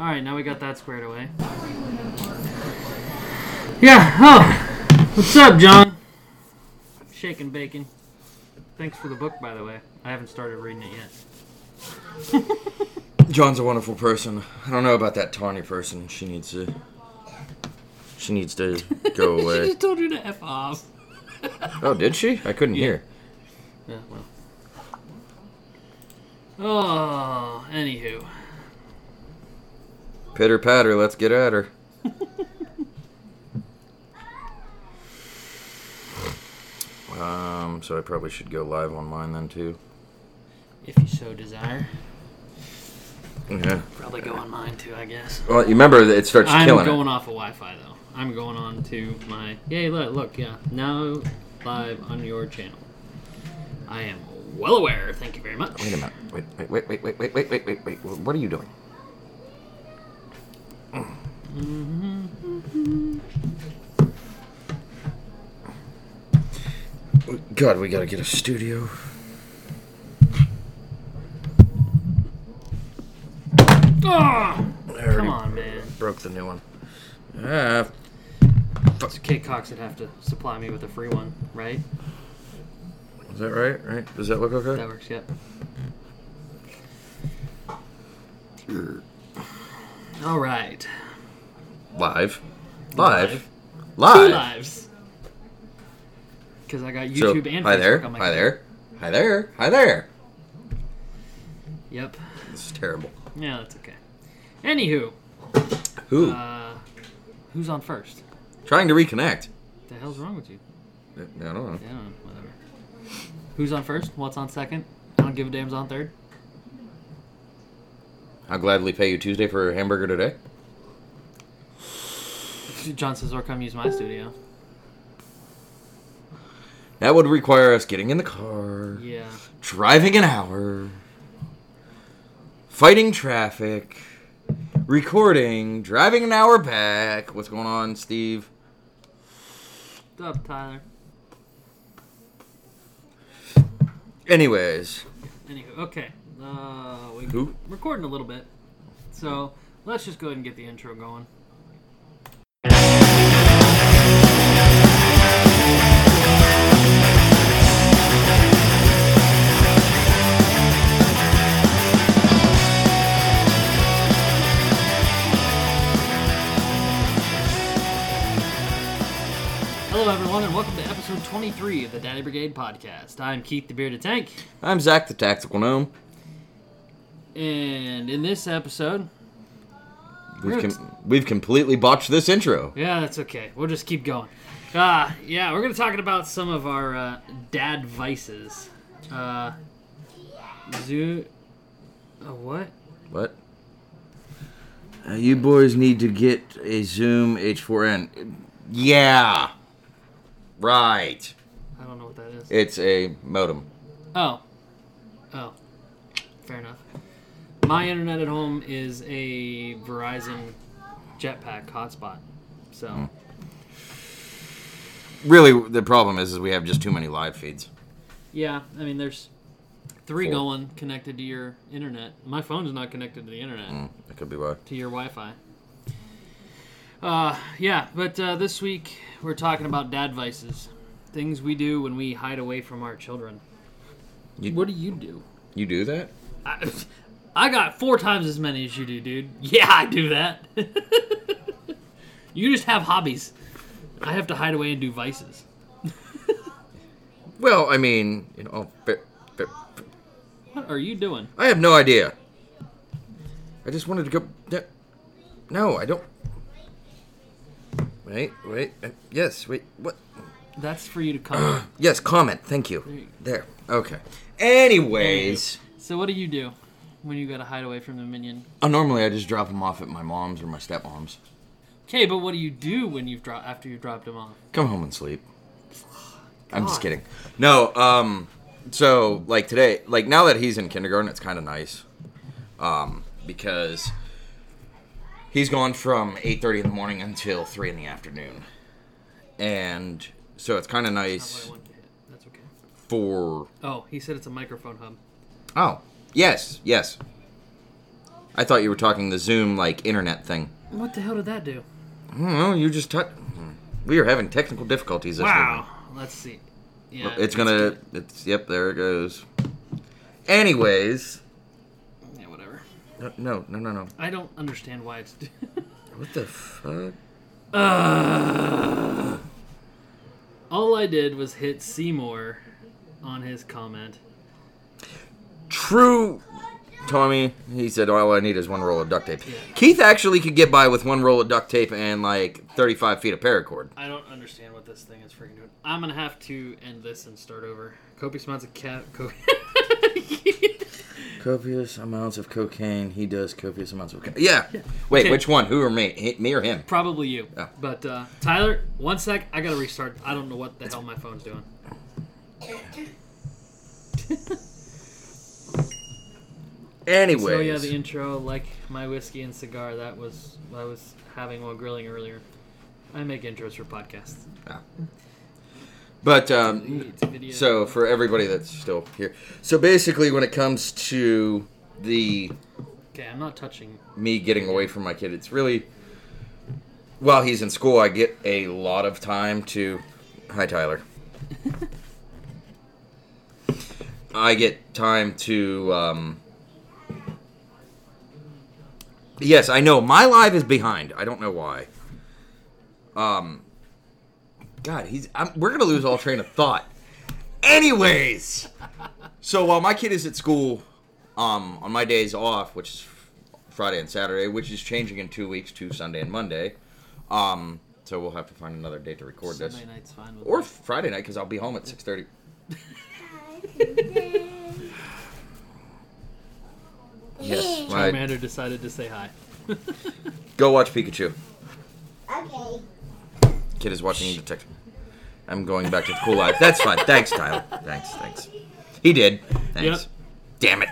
All right, now we got that squared away. Yeah. Oh, what's up, John? Shaking bacon. Thanks for the book, by the way. I haven't started reading it yet. John's a wonderful person. I don't know about that Tawny person. She needs to. She needs to go away. she away. just told you to f off. Oh, did she? I couldn't hear. Yeah. Well. Oh, anywho. Pitter patter, let's get at her. um, so I probably should go live on mine then too. If you so desire, Yeah. probably go on mine too. I guess. Well, you remember that it starts killing. I'm going it. off of Wi-Fi though. I'm going on to my. Yay! Look, look, yeah. Now live on your channel. I am well aware. Thank you very much. Wait a minute. Wait, wait, wait, wait, wait, wait, wait, wait, wait. What are you doing? God, we gotta get a studio. Ah! I Come on, man. Broke the new one. Ah, So Kate Cox would have to supply me with a free one, right? is that right? Right? Does that look okay? That works. Yep. All right. Live. Live. Live. Two Live. lives. Because I got So, YouTube and hi Facebook there. on my Hi computer. there. Hi there. Hi there. Yep. This is terrible. Yeah, that's okay. Anywho, Who? uh, who's on first? Trying to reconnect. The hell's wrong with you? I don't know. Yeah, whatever. Who's on first? What's on second? I don't give a damn's on third. I'll gladly pay you Tuesday for a hamburger today. John says, or come use my studio. That would require us getting in the car, Yeah. driving an hour, fighting traffic, recording, driving an hour back. What's going on, Steve? What's up, Tyler? Anyways, Anywho, okay. Uh, we Who? recording a little bit, so let's just go ahead and get the intro going. Hello, everyone, and welcome to episode 23 of the Daddy Brigade podcast. I'm Keith the Bearded Tank, I'm Zach the Tactical Gnome. And in this episode, We've, com- we've completely botched this intro. Yeah, that's okay. We'll just keep going. Uh, yeah, we're going to talk about some of our uh, dad vices. Uh, zoo. Uh, what? What? Uh, you boys need to get a Zoom H4n. Yeah. Right. I don't know what that is. It's a modem. Oh. Oh. Fair enough. My internet at home is a Verizon Jetpack hotspot. So, Really, the problem is, is we have just too many live feeds. yeah, I mean, there's three Four. going connected to your internet. My phone's not connected to the internet. Mm, that could be why. to your Wi-Fi. Uh, yeah, but uh, this week we're talking about dad vices, things we do when we hide away from our children. You- what do you do? You do that? I, I got four times as many as you do, dude. Yeah, I do that. you just have hobbies. I have to hide away and do vices. Well, I mean, you know, fair- fair- What are you doing? I have no idea. I just wanted to go. no- No, I don't. Wait, wait. uh, Yes, wait. What? That's for you to comment. Yes, comment. Thank you. There. Okay. Anyways. so what do you do when you gotta hide away from the minion? Oh, normally I just drop them off at my mom's or my stepmom's. Okay, but what do you do when you've dropped after you've dropped him off? Come home and sleep. I'm just kidding. No, um, so like today, like now that he's in kindergarten, it's kind of nice, um, because he's gone from 8:30 in the morning until three in the afternoon, and so it's kind of Not nice what I wanted to hit. That's okay. for. Oh, he said it's a microphone hub. Oh, yes, yes. I thought you were talking the Zoom like internet thing. What the hell did that do? I don't know. You just touch. We are having technical difficulties this Wow. Let's see. Yeah. It's gonna. It's yep. There it goes. Anyways, Yeah, whatever. no, no, no, no, no. I don't understand why it's. What the fuck? uh, all I did was hit Seymour on his comment. True, Tommy. He said all I need is one roll of duct tape. Keith actually could get by with one roll of duct tape and like 35 feet of paracord. I don't understand what this thing is freaking doing. I'm gonna have to end this and start over. Copious amounts of cat. Co- Copious amounts of cocaine. He does copious amounts of cocaine. Yeah. Wait, Okay. which one? Who or me? He- Me or him? Probably you. Oh. But uh, Tyler, one sec. I gotta restart. I don't know what the hell my phone's doing. Anyways. So yeah, the intro, like my whiskey and cigar, that was I was having while grilling earlier. I make intros for podcasts. But um, It's a video. so for everybody that's still here, so basically, when it comes to the okay, I'm not touching. me getting away from my kid, it's really while he's in school, I get a lot of time to. Hi, Tyler. I get time to. Um, yes, I know my live is behind. I don't know why. Um, God, he's. I'm, we're gonna lose all train of thought. Anyways, so while my kid is at school, um, on my days off, which is Friday and Saturday, which is changing in two weeks to Sunday and Monday, um, so we'll have to find another day to record this, Sunday night's fine with or me. Friday night because I'll be home at six thirty. Yes, my, Charmander decided to say hi. go watch Pikachu. Okay. Kid is watching Detective. I'm going back to the cool life. That's fine. Thanks, Tyler. Thanks, thanks. He did. Thanks. Yep. Damn it.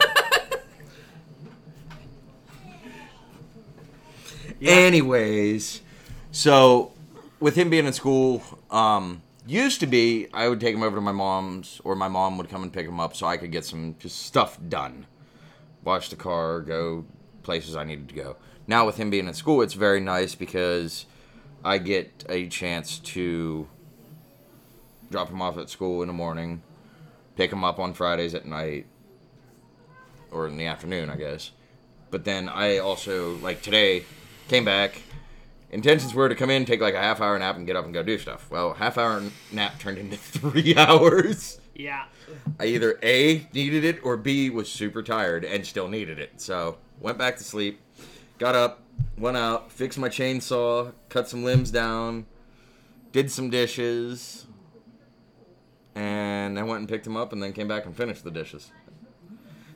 Anyways, so with him being in school, um, used to be I would take him over to my mom's, or my mom would come and pick him up, so I could get some just stuff done, wash the car, go places I needed to go. Now with him being in school, it's very nice because I get a chance to drop him off at school in the morning, pick him up on Fridays at night, or in the afternoon, I guess. But then I also like today came back. Intentions were to come in, take like a half hour nap, and get up and go do stuff. Well, half hour nap turned into three hours. Yeah. I either A needed it or B was super tired and still needed it. So went back to sleep, got up, went out, fixed my chainsaw, cut some limbs down, did some dishes, and I went and picked him up and then came back and finished the dishes.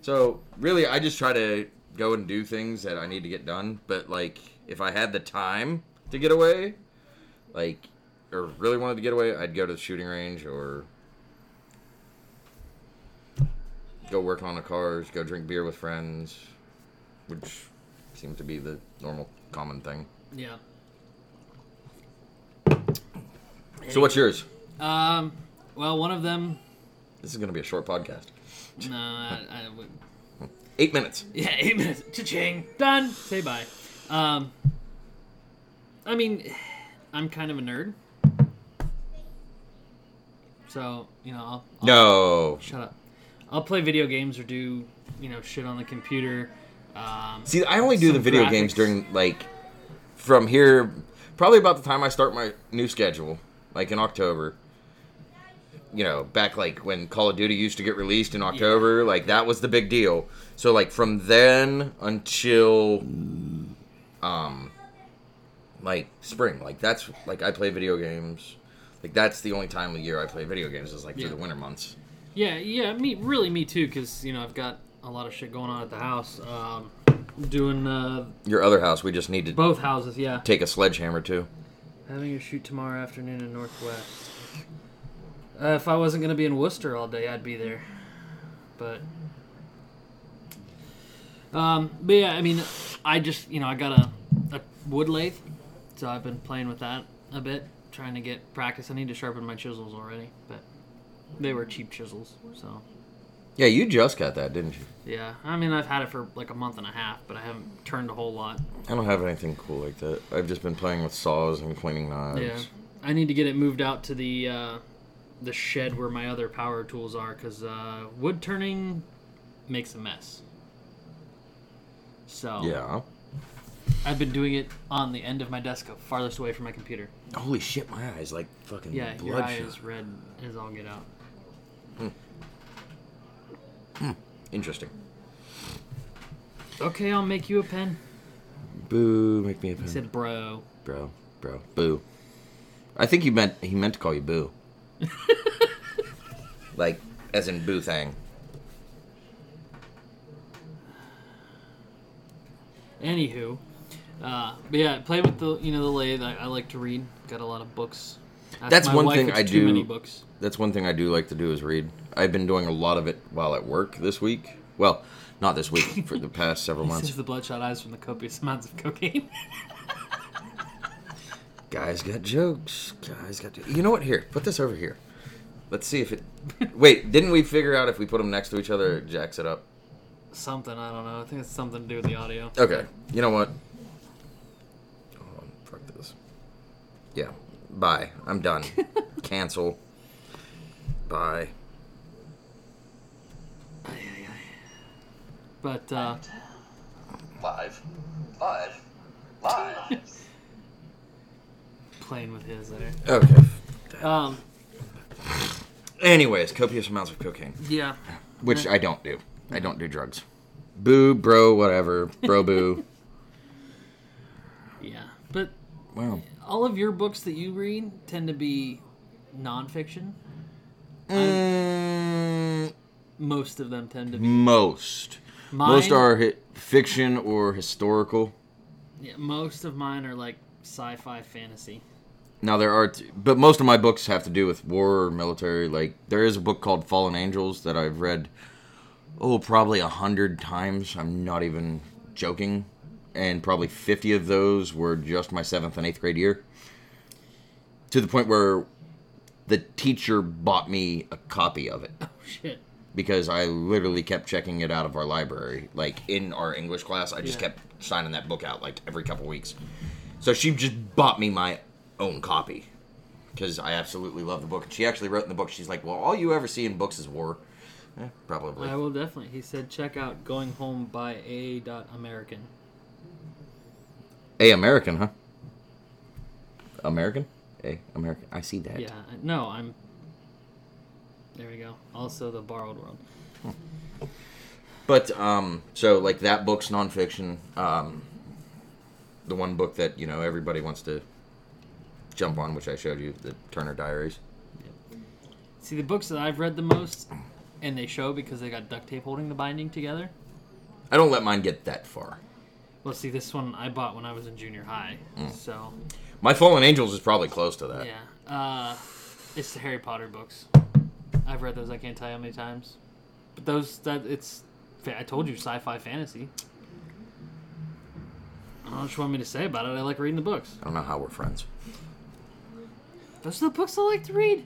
So really, I just try to go and do things that I need to get done. But like, if I had the time to get away, like, or really wanted to get away, I'd go to the shooting range or go work on the cars, go drink beer with friends, which seems to be the normal common thing. Yeah. So what's yours? Um. Well, one of them. This is going to be a short podcast. No, I, I would. Eight minutes. Yeah, eight minutes. Cha-ching. Done. Say bye. Um. I mean, I'm kind of a nerd. So you know, I'll, I'll No. Shut up. I'll play video games or do you know shit on the computer. Um, See, I only do the video games during like from here, probably about the time I start my new schedule, like in October. You know, back like when Call of Duty used to get released in October, like that was the big deal. So like from then until um like spring, like that's like I play video games. Like that's the only time of year I play video games is like Yeah. through the winter months. Yeah, yeah, me really me too, because you know I've got a lot of shit going on at the house. Um, doing uh, Your other house, we just need to both houses. Yeah, take a sledgehammer too. having a shoot tomorrow afternoon in Northwest. Uh, if I wasn't gonna be in Worcester all day, I'd be there. But, um, but yeah, I mean, I just you know I got a, a wood lathe, so I've been playing with that a bit, trying to get practice. I need to sharpen my chisels already, but they were cheap chisels, so Yeah, you just got that, didn't you? Yeah, I mean I've had it for like a month and a half, but I haven't turned a whole lot. I don't have anything cool like that. I've just been playing with saws and cleaning knives. Yeah, I need to get it moved out to the uh, the shed where my other power tools are because uh, wood turning makes a mess. So Yeah. I've been doing it on the end of my desk, farthest away from my computer. Holy shit, my eyes like fucking Yeah, your bloodshot. is red as all get out. Interesting. Okay, I'll make you a pen. Boo, make me a pen. He said, "Bro." bro, bro, boo. I think he meant he meant to call you boo. like as in boo thing. Anywho, uh, but yeah, play with the you know the lathe. I, I like to read. Got a lot of books. Ask That's one thing I do- Many books. That's one thing I do like to do is read. I've been doing a lot of it while at work this week. Well, not this week, for the past several months. says the bloodshot eyes from the copious amounts of cocaine. Guys got jokes. Guys got. You know what? Here, put this over here. Let's see if it. Wait, didn't we figure out if we put them next to each other, it jacks it up? something I don't know. I think it's something to do with the audio. Okay. You know what? Hold on. Fuck this. Yeah. Bye. I'm done. Cancel. Bye. But uh, Live. Live. Live. playing with his there. okay. Um, Anyways, copious amounts of cocaine, yeah. which I don't do. I don't do drugs. Boo, bro, whatever. Bro, boo. Yeah, but Wow. All of your books that you read tend to be nonfiction. Mm, Most of them tend to be. most. Mine, Most are hi- fiction or historical. Yeah, most of mine are like sci-fi fantasy. Now there are, t- but most of my books have to do with war or military. Like there is a book called Fallen Angels that I've read, oh, probably a hundred times. I'm not even joking, and probably fifty of those were just my seventh and eighth grade year. To the point where the teacher bought me a copy of it Oh shit. because I literally kept checking it out of our library. Like in our English class, I just Yeah. kept signing that book out like every couple weeks. So she just bought me my own copy because I absolutely love the book. And she actually wrote in the book, she's like, "Well, all you ever see in books is war." Eh, probably. I will definitely. He said, check out Going Home by A. Dot American. A American, huh? American? A American. I see that. Yeah, no, I'm. There we go. Also, the Borrowed World. But um, so like that book's nonfiction. Um, the one book that you know everybody wants to jump on, which I showed you, the Turner Diaries. Yep. See, the books that I've read the most, and they show because they got duct tape holding the binding together. I don't let mine get that far. Well, see, this one I bought when I was in junior high, so My Fallen Angels is probably close to that. yeah. Uh, it's the Harry Potter books. I've read those. I can't tell you how many times. But those that it's. I told you, sci-fi fantasy. I don't know what you want me to say about it. I like reading the books. I don't know how we're friends. Those are the books I like to read.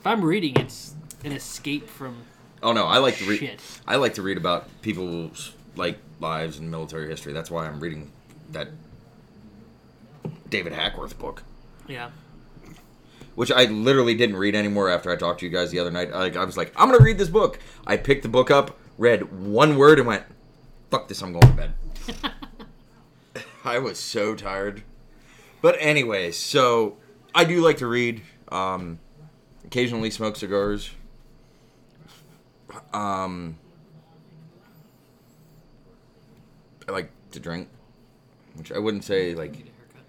If I'm reading, it's an escape from Oh no, I like to read. I like to read about people's like lives and military history. That's why I'm reading that David Hackworth book, Yeah. which I literally didn't read anymore after I talked to you guys the other night. Like I was like, I'm gonna read this book. I picked the book up, read one word, and went, "Fuck this! I'm going to bed." I was so tired. But anyway, so I do like to read. Um, occasionally smoke cigars. Um, I like to drink, which I wouldn't say like Get a haircut.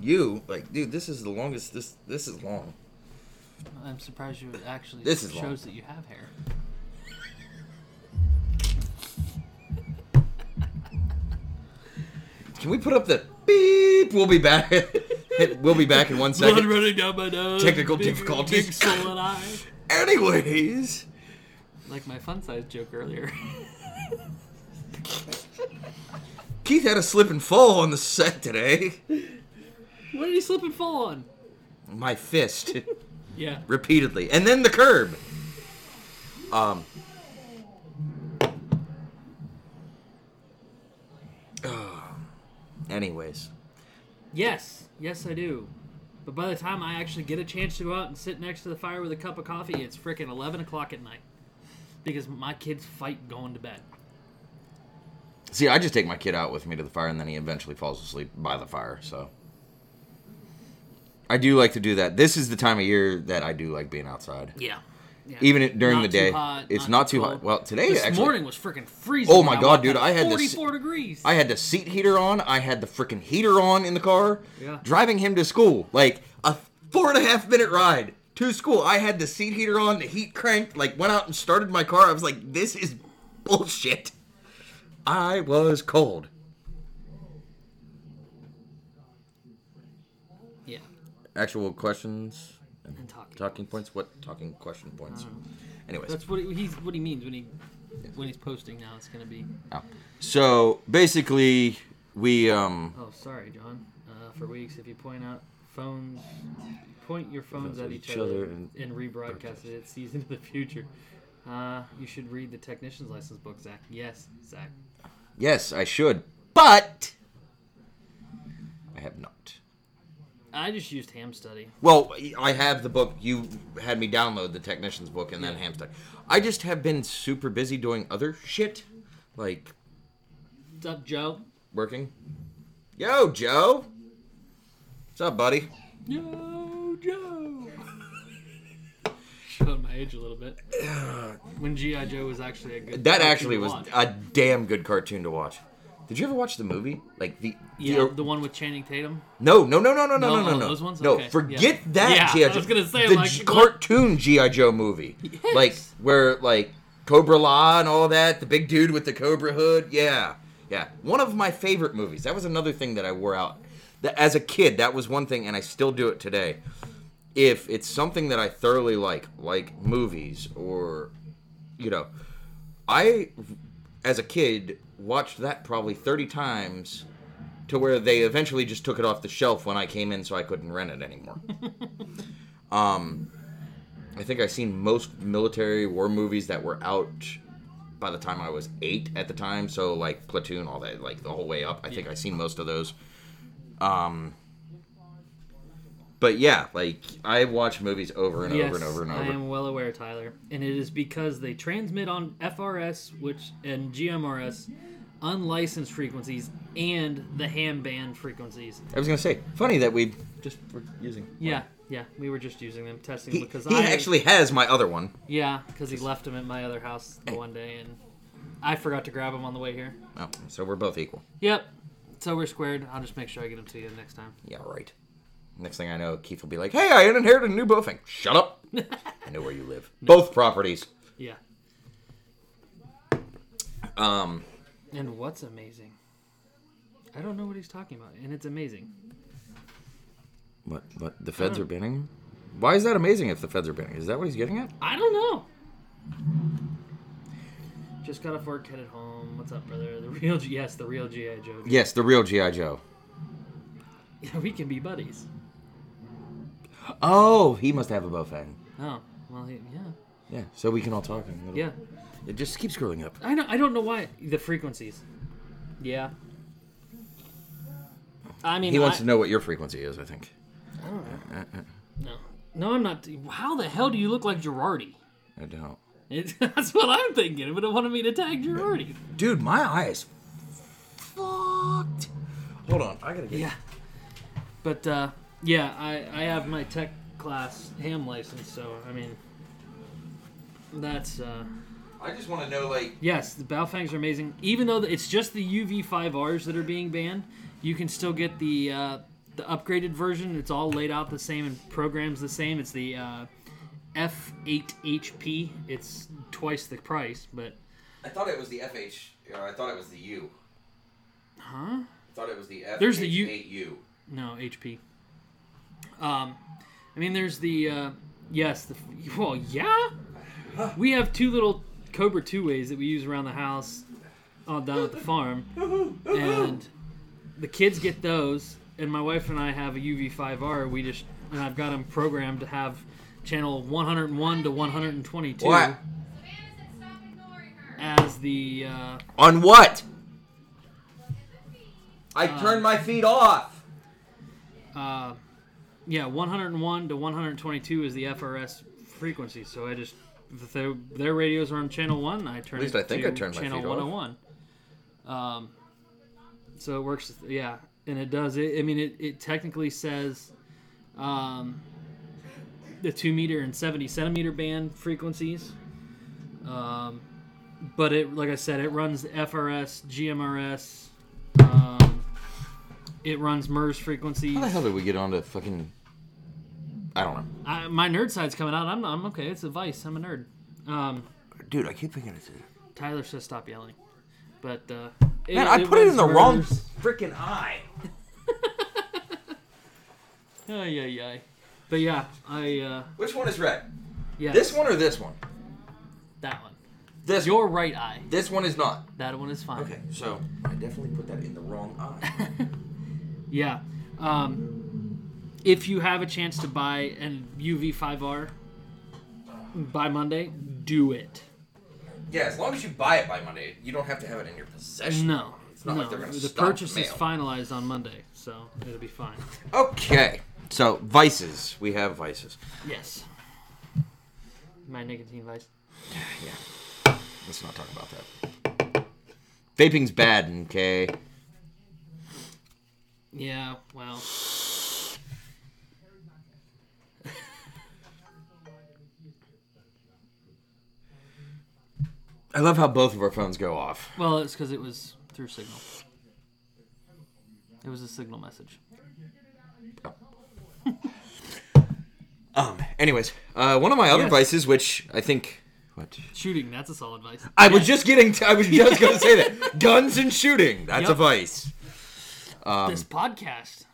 you. Like, dude, this is the longest. This this is long. I'm surprised you actually This is shows long. that you have hair. Can we put up the beep? We'll be back. we'll be back in one second. Blood running down my nose. Technical big, difficulties. Big. Anyways, Like my fun size joke earlier. Keith had a slip and fall on the set today. what did he slip and fall on? My fist, Yeah. repeatedly, and then the curb. Um. anyways, Yes, yes, I do. But by the time I actually get a chance to go out and sit next to the fire with a cup of coffee, it's frickin' 11 o'clock at night. Because my kids fight going to bed. see, I just take my kid out with me to the fire, and then he eventually falls asleep by the fire. So. I do like to do that. This is the time of year that I do like being outside. Yeah. yeah. Even during Not the day, too hot, it's not too cold. hot. Well, today This actually, morning was freaking freezing. Oh my God, dude. I had to s- 44 degrees. I had the seat heater on. I had the freaking heater on in the car. Yeah. Driving him to school, like a four and a half minute ride to school. I had the seat heater on, the heat cranked. Like went out and started my car. I was like, this is bullshit. I was cold. yeah. Actual questions, And talking. talking points. What talking question points? Anyways, That's what he, he's what he means when he when he's posting now. It's gonna be. oh. so basically, we um. Oh, sorry, John. Uh, for weeks, if you point out phones, point your phones at each, other, and, and- rebroadcast it, it sees into the future. Uh, you should read the technician's license book, Zach. Yes, Zach. Yes, I should, but I have not. I just used Ham Study. Well, I have the book. You had me download the technician's book and then Ham Study. I just have been super busy doing other shit, like What's up, Joe? working. Yo, Joe. What's up, buddy? Yo, Joe. Showing my age a little bit. When GI Joe was actually a good. That cartoon actually to was watch. a damn good cartoon to watch. Did you ever watch the movie? Like the yeah, the, the one with Channing Tatum. no no no no no no No, no no no those ones? no Okay, forget yeah. that Yeah, GI I was gonna say, the like, G- what? cartoon GI Joe movie, Yes. like where like Cobra La and all that, the big dude with the Cobra hood. Yeah, yeah, one of my favorite movies. That was another thing that I wore out. That as a kid, that was one thing, and I still do it today. If it's something that I thoroughly like, like movies or, you know, I, as a kid, watched that probably 30 times to where they eventually just took it off the shelf when I came in so I couldn't rent it anymore. um, I think I've seen most military war movies that were out by the time I was eight at the time. So like Platoon, all that, like the whole way up. I think I've seen most of those. Um, but yeah, like I watch movies over and yes, over and over and over. I am well aware, Tyler, and it is because they transmit on FRS, which and GMRS, unlicensed frequencies, and the ham band frequencies. I was gonna say, funny that we just were using. Yeah, yeah, we were just using them testing He, because he I actually has my other one. yeah because he left them at my other house the one day and I forgot to grab them on the way here. Oh, so we're both equal. Yep. So we're squared. I'll just make sure I get them to you next time. Yeah, right. Next thing I know, Keith will be like, "Hey, I inherited a new Baofeng." Shut up. I know where you live. Both properties. Yeah. Um, And what's amazing? I don't know what he's talking about, and it's amazing. what? What? The feds are banning him? Why is that amazing? If the feds are banning, is that what he's getting at? I don't know. Just got off work, headed home. What's up, brother? The real, G- yes, the real GI Joe. Yes, the real GI Joe. Yeah, we can be buddies. Oh, he must have a Baofeng. Oh, well, he, yeah, Yeah, so we can all talk. and it'll- yeah. It just keeps scrolling up. I know. I don't know why the frequencies. Yeah. I mean, He wants I, to know what your frequency is. I think. I don't know. Uh, uh, uh. No, no, I'm not. How the hell do you look like Girardi? I don't. It, that's what I'm thinking. But it wanted me to tag Girardi. Dude, my eyes fucked. Hold on, I gotta get. Yeah. But uh, yeah, I I have my tech class ham license, so I mean, that's uh, I just want to know, like, yes, the Baofengs are amazing. Even though it's just the UV5Rs that are being banned, you can still get the uh, the upgraded version. It's all laid out the same and programs the same. It's the uh, F8HP. It's twice the price, but I thought it was the FH. Or I thought it was the U. huh? I thought it was the F. There's the U- U. No, HP. Um, I mean, there's the uh, yes, the well, yeah. We have two little Cobra two ways that we use around the house, all down at the farm, and the kids get those, and my wife and I have a UV5R. We just and I've got them programmed to have channel 101 to 122. What? As the uh, On what? I turned my feet off. uh, yeah 101 to 122 is the FRS frequency. So I just if their, their radios are on channel one, I turn At least it I think I turned my channel off. 101. Um, so it works. Yeah, and it does. It, I mean, it, it technically says um, the two meter and 70 centimeter band frequencies. Um, but it, like I said, it runs FRS, GMRS. Um, it runs MURS frequencies. How the hell did we get onto fucking? I don't know, I, my nerd side's coming out. I'm, I'm okay. It's a vice. I'm a nerd. Um, dude. I keep thinking it's. Tyler says stop yelling. But uh, Man, I put it in runs the wrong MURS. freaking eye. Ay, ay, ay. But yeah, I uh, Which one is red? yeah This one or this one? that one. This. Your right eye. This one is not. That one is fine. Okay, so I definitely put that in the wrong eye. Yeah. Um, if you have a chance to buy an UV5R by Monday, do it. yeah, as long as you buy it by Monday, you don't have to have it in your possession. No. It's not no. like they're gonna the stop purchase mail. is finalized on Monday, so it'll be fine. Okay, so vices. We have vices. Yes. My nicotine vice. Yeah. Let's not talk about that. Vaping's bad, okay? Yeah, well. I love how both of our phones go off. Well, it's because it was through Signal. It was a Signal message. Um. Anyways, uh, one of my other Yes. vices, which I think, what? Shooting, that's a solid vice. I was just getting. To, I was just gonna say that guns and shooting. That's a Yep. vice. Um, this podcast.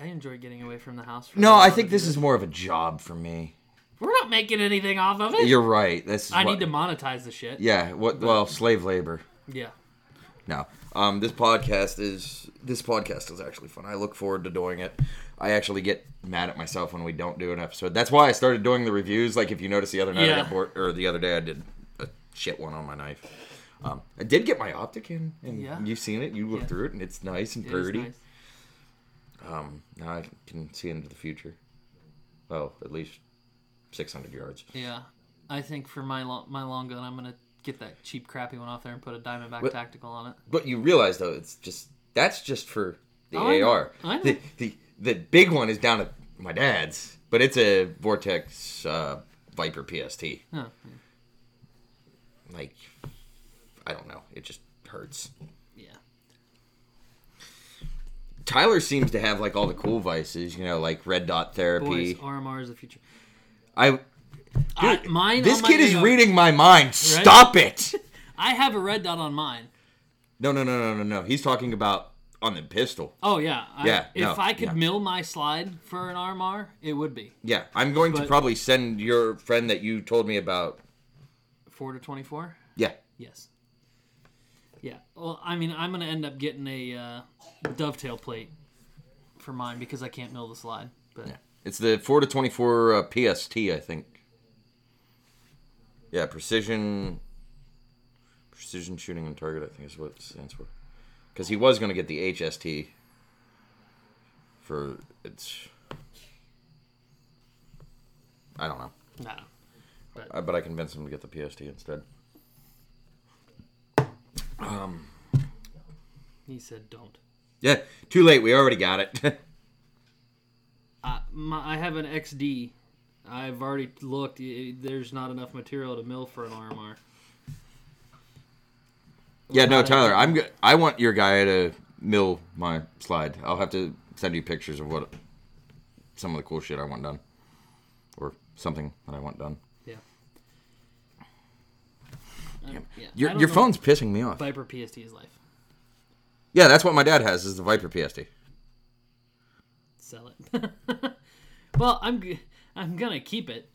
I enjoy getting away from the house. for no, I think this is more of a job for me. We're not making anything off of it. You're right. This is I what- need to monetize the shit. Yeah. What? Well, slave labor. Yeah. No. Um, this podcast is this podcast is actually fun. I look forward to doing it. I actually get mad at myself when we don't do an episode. That's why I started doing the reviews. Like if you notice the other night I got bored, or the other day I did a shit one on my knife. Um, I did get my optic in, and Yeah. you've seen it. You looked Yeah. through it, and it's nice and It pretty. nice. Um, now I can see into the future. Well, at least six hundred yards. Yeah. I think for my long, my long gun, I'm gonna get that cheap, crappy one off there and put a Diamondback What- Tactical on it. But you realize though, it's just that's just for the Oh, I know. AR. I know. The, the the big one is down at my dad's, but it's a Vortex uh, Viper PST. Huh. Like, I don't know, it just hurts. Yeah. Tyler seems to have like all the cool vices, you know, like red dot therapy. Boys, RMR is the future. I I, mine. this kid is reading my mind. Stop it! I have a red dot on mine. No, no, no, no, no, no. He's talking about on the pistol. Oh yeah. I, Yeah, If I could yeah. mill my slide for an RMR, it would be Yeah, I'm going to probably send your friend that you told me about. four to twenty-four. Yeah, Yes. Yeah. Well, I mean, I'm gonna end up getting a uh, dovetail plate for mine because I can't mill the slide. But Yeah. It's the 4 to 24 uh, PST, I think. Yeah, precision precision shooting on target, I think is what it stands for. Cuz he was going to get the HST for its I don't know. no. I, but I convinced him to get the PST instead. He said don't. Yeah, too late. We already got it. Uh, my, I have an XD. I've already looked. i- There's not enough material to mill for an RMR. yeah, no, Tyler, I'm go- I want your guy to mill my slide. I'll have to send you pictures of what some of the cool shit I want done, or something that I want done. Yeah. Um, yeah. Your your phone's pissing me off. Viper PST is life. Yeah, that's what my dad has is the Viper PST. Sell it. well, I'm g- I'm gonna keep it,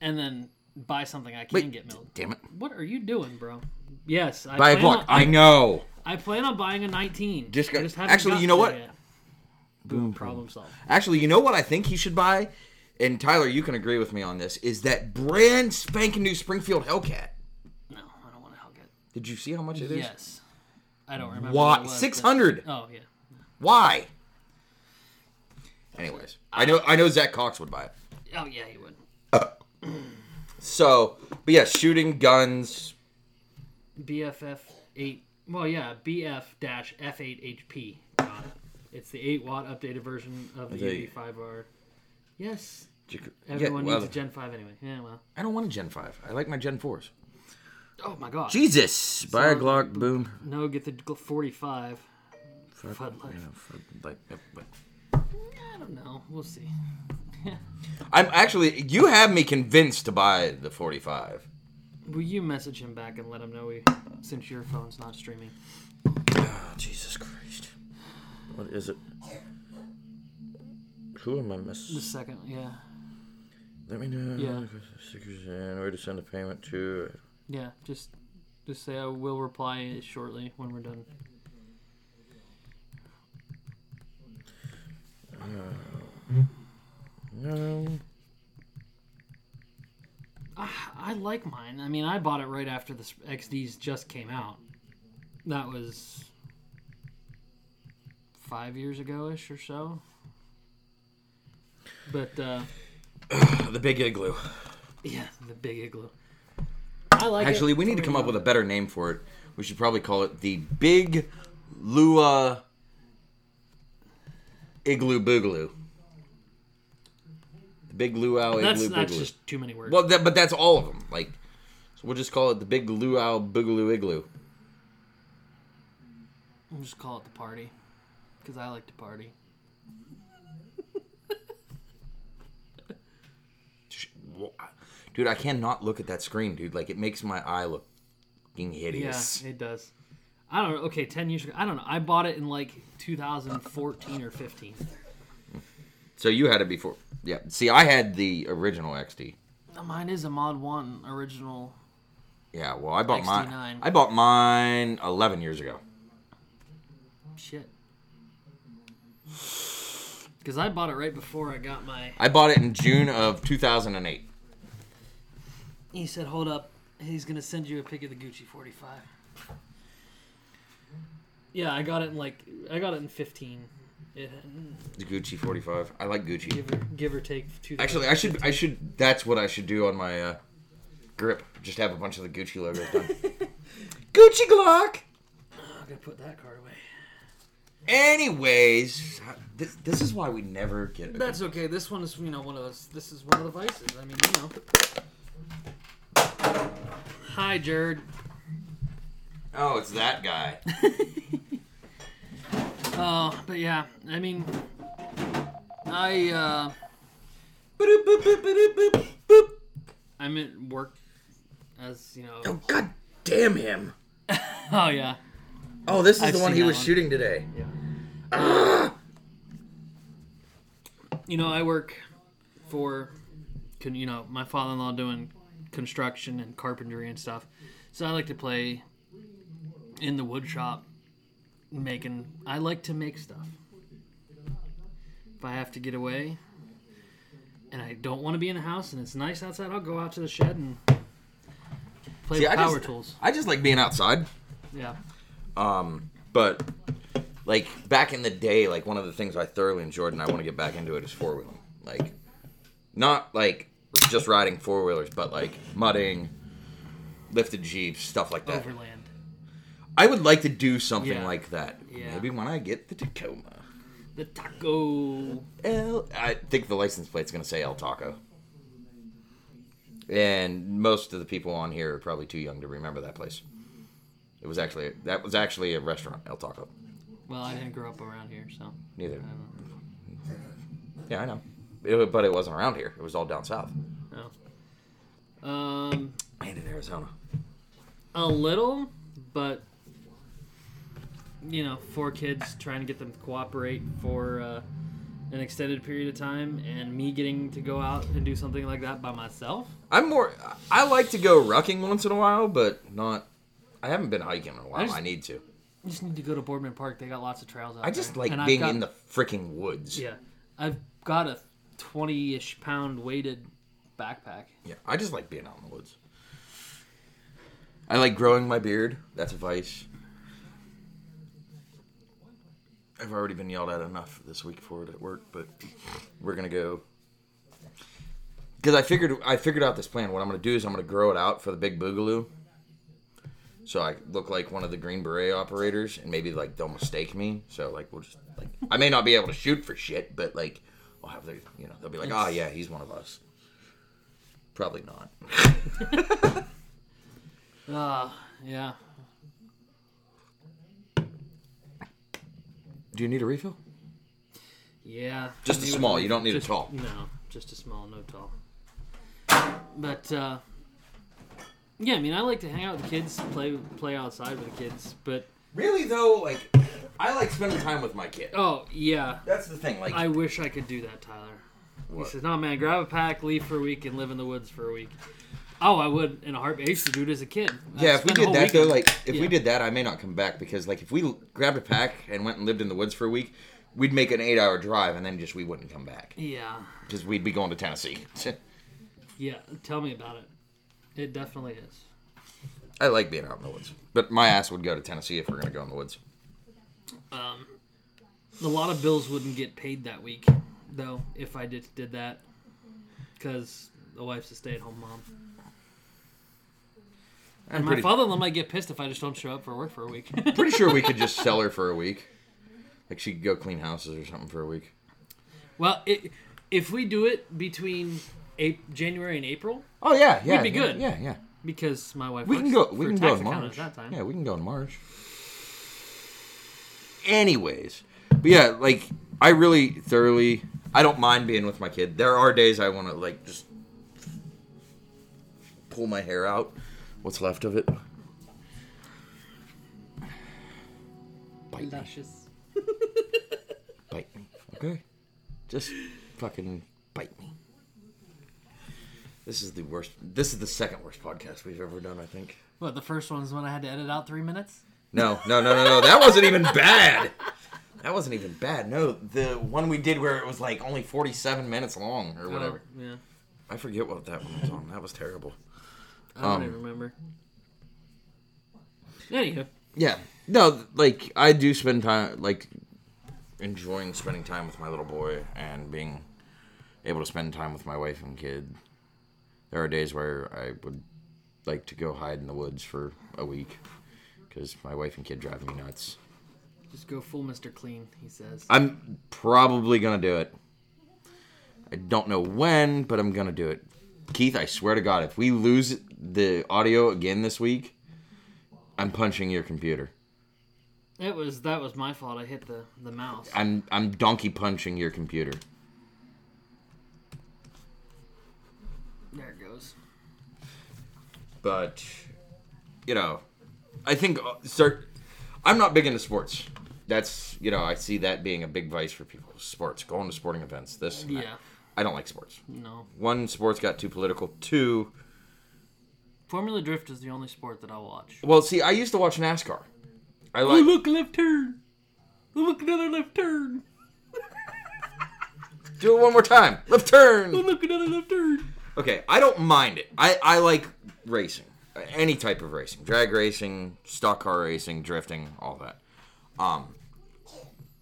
and then buy something I can Wait, get milled. Damn it. What are you doing, bro? Yes, I Buy a plan on- I know. I plan on buying a 19. Just go- I haven't actually, you know what? yet. Boom, problem solved. Actually, you know what I think he should buy? And Tyler, you can agree with me on this, is that brand spanking new Springfield Hellcat. No, I don't want to Hellcat. Did you see how much it is? Yes. I don't remember. Why what it was, but- six hundred? Oh yeah. Why? Anyways, I know I know Zach Cox would buy it. Oh yeah, he would. Uh. So, but yeah, shooting guns. BFF eight. Well, yeah, BF dash F8 HP. It's the eight watt updated version of the The- UV5R. Yes, Yeah, everyone well, needs a Gen 5 anyway. Yeah, well. I don't want a Gen Five. I like my Gen Fours. Oh my god. Jesus, buy a Glock, boom. No, get the 45. Fuck, Fud Life. yeah, like, uh, but- I don't know. We'll see. I'm actually. You have me convinced to buy the 45. Will you message him back and let him know we, since your phone's not streaming? Oh, Jesus Christ. What is it? Who am I The second, yeah. Let me know. Yeah. Where to send a payment to? Yeah, just just say I will reply shortly when we're done. No. Ah, I like mine. I mean, I bought it right after the XDs just came out. That was five years ago ish or so. But uh, The big igloo. yeah, the big igloo. I like it Actually, we need to come up with a better name for it. We should probably call it the Big Luau Igloo Boogaloo. The Big Luau That's Igloo that's Boogaloo. just too many words. Well, that, but that's all of them. Like, so we'll just call it the Big Luau Boogaloo Igloo. We'll just call it the party because I like to party. Dude, I cannot look at that screen, dude. Like, it makes my eye look fucking hideous. Yeah, it does. I don't know. Okay, ten years ago. I don't know. I bought it in like 2014 or 15. So you had it before. Yeah. See, I had the original XD. Mine is a Mod One original. Yeah. Well, I bought mine. XD9. I bought mine 11 years ago. Shit. Because I bought it right before I got my. I bought it in June of 2008. He said, "Hold up, he's gonna send you a pic of the Gucci 45." Yeah, I got it in like I got it in 15. It, The Gucci 45. I like Gucci. give or give or take two. Actually, I should. I should. That's what I should do on my uh, grip. Just have a bunch of the Gucci logos done. Gucci Glock. I'm gonna put that card away. Anyways, this, this is why we never get. A That's okay. This one is you know one of those. This is one of the vices. I mean you know. Hi, Jared. oh, it's that guy. Oh, but yeah, I mean, I uh, Boop, boop, boop, boop, boop, boop. I'm at work as you know. Oh God damn him! Oh yeah, Oh, this is I've the one seen he that was one. shooting today. Yeah. You know I work for, con- you know, my father-in-law doing construction and carpentry and stuff. So I like to play in the wood shop, making. I like to make stuff. If I have to get away, and I don't want to be in the house, and it's nice outside, I'll go out to the shed and play See, with I power just, tools. I just like being outside. Yeah. Um, but like back in the day, like one of the things I thoroughly enjoyed, and I want to get back into it, is four wheeling. Like, not like just riding four wheelers, but like mudding, lifted jeeps, stuff like that. Overland. I would like to do something Yeah. like that. Yeah. Maybe when I get the Tacoma. The taco. El, I think the license plate's gonna say El Taco. And most of the people on here are probably too young to remember that place. It was actually that was actually a restaurant, El Taco. Well, I didn't grow up around here, so. Neither. I don't Yeah, I know. It, but it wasn't around here. It was all down south know. Um, and in Arizona. a little, but you know, four kids trying to get them to cooperate for uh, an extended period of time, and me getting to go out and do something like that by myself. I'm more. I like to go rucking once in a while, but not. I haven't been hiking in a while. I I, need to. You just need to go to Boardman Park. They got lots of trails out there. I just there. like And being got- in the freaking woods. Yeah, I've got a twenty-ish pound weighted backpack. Yeah, I just like being out in the woods. I like growing my beard. That's a vice. I've already been yelled at enough this week for it at work, but we're gonna go because I figured I figured out this plan. What I'm gonna do is I'm gonna grow it out for the big boogaloo, so I look like one of the Green Beret operators, and maybe like they'll mistake me. So like we'll just like I may not be able to shoot for shit, but like I'll have the you know they'll be like, oh yeah, he's one of us. Probably not. Uh, yeah. Do you need a refill? Yeah. Just a Maybe- small, you don't need a just- tall. No, just a small, no tall. But uh, yeah, I mean, I like to hang out with the kids, play play outside with the kids. But Really though, like I like spending time with my kid. oh yeah, That's the thing. Like I wish I could do that, Tyler. What? He says, "No, man, grab a pack, leave for a week, and live in the woods for a week." Oh, I would in a heartbeat. I used to do it as a kid. I'd Yeah, if we did that though, like if Yeah. we did that, I may not come back because like if we grabbed a pack and went and lived in the woods for a week, we'd make an eight-hour drive and then just we wouldn't come back Yeah, because we'd be going to Tennessee. yeah. Tell me about it. It definitely is. I like being out in the woods, but my ass would go to Tennessee if we're gonna go in the woods. Um, a lot of bills wouldn't get paid that week, though, if I did did that, because the wife's a stay-at-home mom. I'm And my pretty, father-in-law might get pissed if I just don't show up for work for a week. pretty sure we could just sell her for a week. Like she could go clean houses or something for a week. well, it, if we do it between a- January and April, Oh yeah, yeah, We'd be yeah, good. Yeah, yeah. because my wife We works can go. for We can tax go in accountants March. that time. Yeah, we can go in March. Anyways, but yeah, like I really thoroughly, I don't mind being with my kid. There are days I want to like just pull my hair out, what's left of it. Bite me, bite me, okay? Just fucking bite me. This is the worst. This is the second worst podcast we've ever done. I think. What the first one is when I had to edit out three minutes. No, no, no, no, no. That wasn't even bad. That wasn't even bad. No, the one we did where it was like only 47 minutes long or whatever. Oh, yeah, I forget what that one was on. That was terrible. I don't Um, even remember. Anywho, Yeah. No, like I do spend time like enjoying spending time with my little boy and being able to spend time with my wife and kid. There are days where I would like to go hide in the woods for a week because my wife and kid drive me nuts. just go full Mr. Clean. He says. I'm probably gonna do it. I don't know when, but I'm gonna do it. Keith, I swear to God, if we lose the audio again this week, I'm punching your computer. It was that was my fault. I hit the the mouse. I'm I'm donkey punching your computer. There it goes. But you know, I think uh, start. I'm not big into sports. That's you know I see that being a big vice for people. Sports, going to sporting events. This, and that. Yeah. I don't like sports. No. One, sports got too political. Two, Formula Drift is the only sport that I watch. well, see, I used to watch NASCAR. I like. Oh look, left turn. Oh, look, another left turn. Do it one more time. Left turn. Oh look, another left turn. Okay, I don't mind it. I, I like racing. Any type of racing. Drag racing, stock car racing, drifting, all that. Um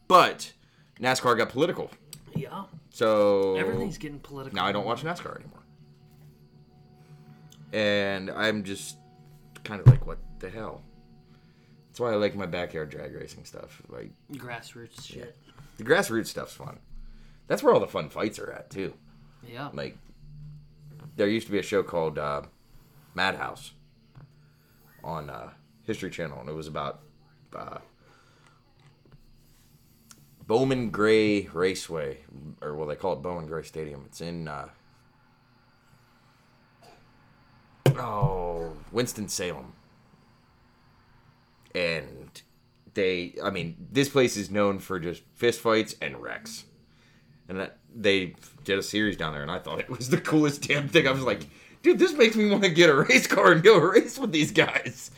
but NASCAR got political. Yeah. So Everything's getting political. now I don't watch NASCAR anymore. And I'm just kind of like what the hell? That's why I like my backyard drag racing stuff. Like grassroots shit. the grassroots stuff's fun. That's where all the fun fights are at too. Yeah. like there used to be a show called uh, Madhouse on uh, History Channel, and it was about uh, Bowman Gray Raceway, or well, they call it Bowman Gray Stadium. It's in uh, oh Winston Salem, and they, I mean, this place is known for just fistfights and wrecks and they did a series down there, and I thought it was the coolest damn thing. I was like, dude, this makes me want to get a race car and go race with these guys.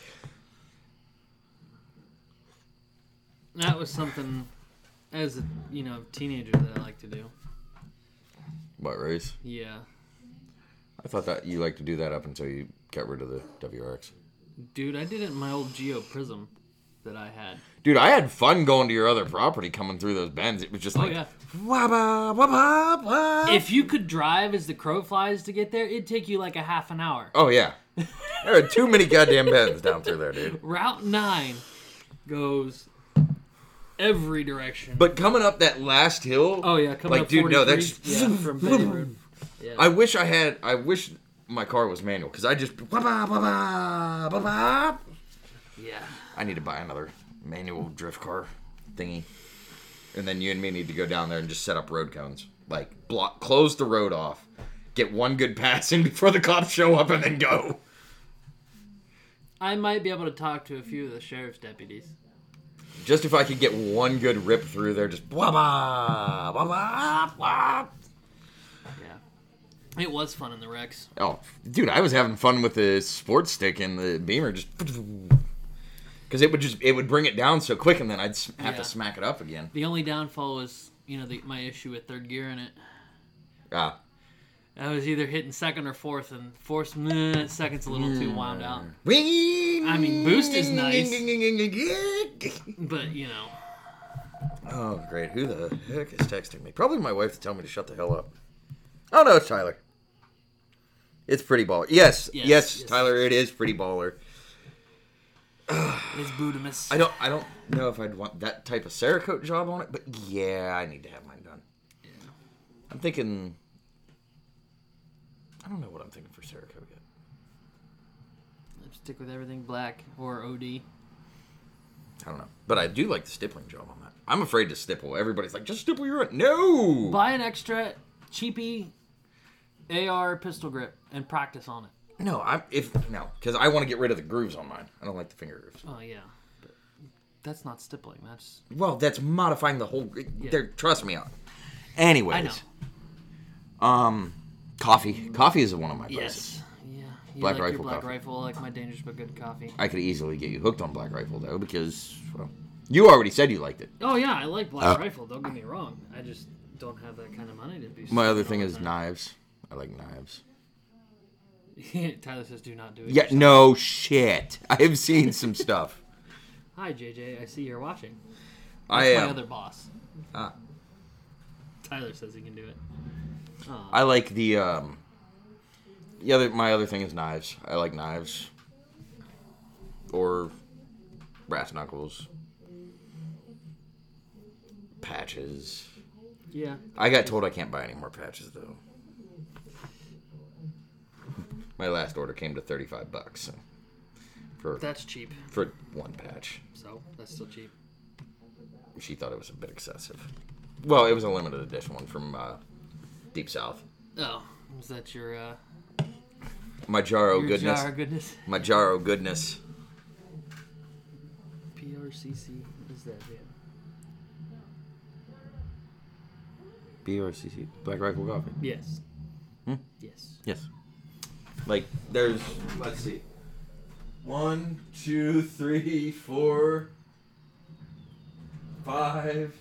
That was something as a you know teenager that I like to do. What race? Yeah. I thought that you liked to do that up until you got rid of the WRX. Dude, I did it in my old Geo Prizm that I had. Dude, I had fun going to your other property, coming through those bends. It was just Oh like, yeah. wah-ba, wah-ba, wah. If you could drive as the crow flies to get there, it'd take you like a half an hour. oh yeah, there are too many goddamn bends down through there, dude. Route 9 goes every direction. But coming up that last hill, oh yeah, coming like, up dude, no, that's- yeah, from Betty Road. Yeah. I wish I had. I wish my car was manual because I just. wah-ba, wah-ba, wah-ba. yeah. I need to buy another manual drift car thingy, and then you and me need to go down there and just set up road cones, like block, close the road off, get one good pass in before the cops show up, and then go. I might be able to talk to a few of the sheriff's deputies. Just if I could get one good rip through there, just blah blah blah blah blah. Yeah. It was fun in the Rex. Oh, dude, I was having fun with the sports stick and the beamer, just because it would just it would bring it down so quick, and then I'd have Yeah. to smack it up again. The only downfall was, you know, the, my issue with third gear in it. Ah, I was either hitting second or fourth, and fourth meh, second's a little too wound out. I mean, boost is nice. But you know, Oh, great! Who the heck is texting me? Probably my wife to tell me to shut the hell up. Oh no, it's Tyler. It's pretty baller. Yes, yes, Yes, yes. Tyler, it is pretty baller. it's Budamus. I don't I don't know if I'd want that type of Cerakote job on it, but yeah, I need to have mine done. Yeah. I'm thinking I don't know what I'm thinking for Cerakote yet. Let's stick with everything black or OD. I don't know. But I do like the stippling job on that. I'm afraid to stipple. Everybody's like, just stipple your No Buy an extra cheapy AR pistol grip and practice on it. No, I'm if no, because I want to get rid of the grooves on mine. I don't like the finger grooves. Oh yeah, but that's not stippling. That's Well, that's modifying the whole. Yeah. There, trust me on. Anyways, I know. um, coffee. Coffee is one of my places. Yes. Yeah. You Black like Rifle your black coffee. rifle. I like my dangerous but good coffee. I could easily get you hooked on Black Rifle though, because well, you already said you liked it. Oh yeah, I like black Uh. rifle. Don't get me wrong. I just don't have that kind of money to be. My other spending thing all is the knives. I like knives. Tyler says, "Do not do it." Yeah, yourself." no shit. I've seen some stuff. Hi JJ, I see you're watching. I That's my other boss. Ah. Tyler says he can do it. I like the um. The other, my other thing is knives. I like knives. Or brass knuckles. Patches. yeah. I got told I can't buy any more patches though. My last order came to thirty-five bucks so, for That's cheap. for one patch. So that's still cheap. She thought it was a bit excessive. Well, it was a limited edition one from uh, Deep South. Oh, was that your uh, My Jaro goodness. jar of goodness? My Jaro goodness. PRCC is that? Yeah. BRCC Black Rifle Coffee. Yes. Hmm? Yes. Yes. Like there's let's see. One, two, three, four, five,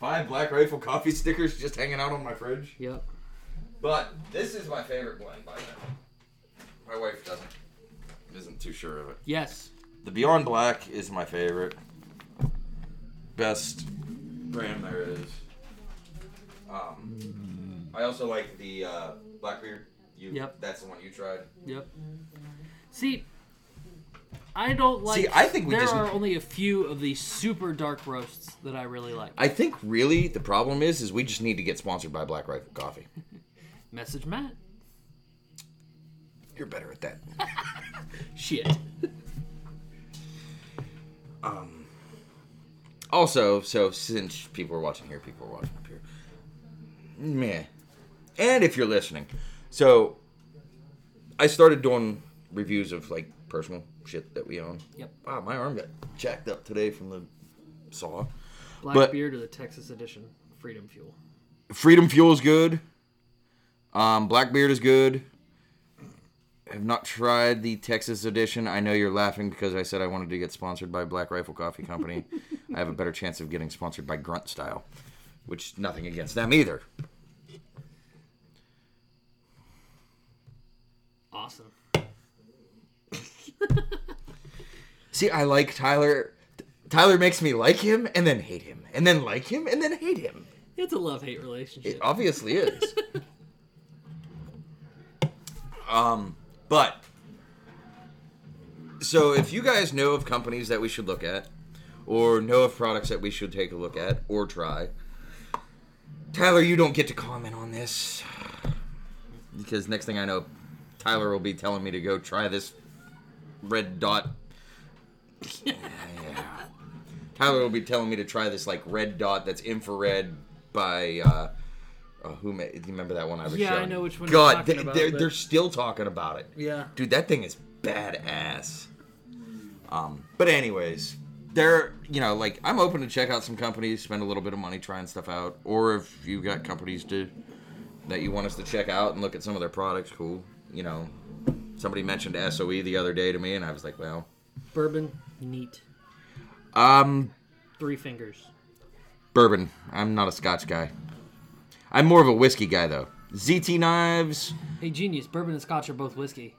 five Black Rifle coffee stickers just hanging out on my fridge. Yep. But this is my favorite blend by them. My wife doesn't isn't too sure of it. Yes. The Beyond Black is my favorite. Best brand there is. Um, I also like the uh, Blackbeard. You, Yep. That's the one you tried. Yep. See, I don't like. See, I think we there just- are only a few of these super dark roasts that I really like. I think really the problem is is we just need to get sponsored by Black Rifle Coffee. Message Matt. You're better at that. Shit. Um. Also, so since people are watching here, people are watching up here. Meh. And if you're listening, so I started doing reviews of like personal shit that we own. Yep. Wow, my arm got jacked up today from the saw. But- Blackbeard or the Texas Edition Freedom Fuel. Freedom Fuel is good. Um, Blackbeard is good. Have not tried the Texas edition. I know you're laughing because I said I wanted to get sponsored by Black Rifle Coffee Company. I have a better chance of getting sponsored by Grunt Style, which nothing against them either. Awesome. See, I like Tyler. Tyler makes me like him and then hate him, and then like him and then hate him. It's a love hate relationship. It obviously is. um, but so if you guys know of companies that we should look at, or know of products that we should take a look at or try, Tyler, you don't get to comment on this because next thing I know, Tyler will be telling me to go try this red dot. yeah. Tyler will be telling me to try this like red dot that's infrared by uh, uh who made, do you remember that one I was Yeah, I know which one you're God, talking they, about, they're, but- they're still talking about it. yeah. Dude, that thing is badass. Um, but anyways, they're you know like I'm open to check out some companies, spend a little bit of money trying stuff out, or if you've got companies to that you want us to check out and look at some of their products, cool. You know, somebody mentioned SOE the other day to me, and I was like, well, Bourbon, neat. um, Three fingers. bourbon. I'm not a Scotch guy. I'm more of a whiskey guy though. ZT knives. Hey, genius. Bourbon and Scotch are both whiskey.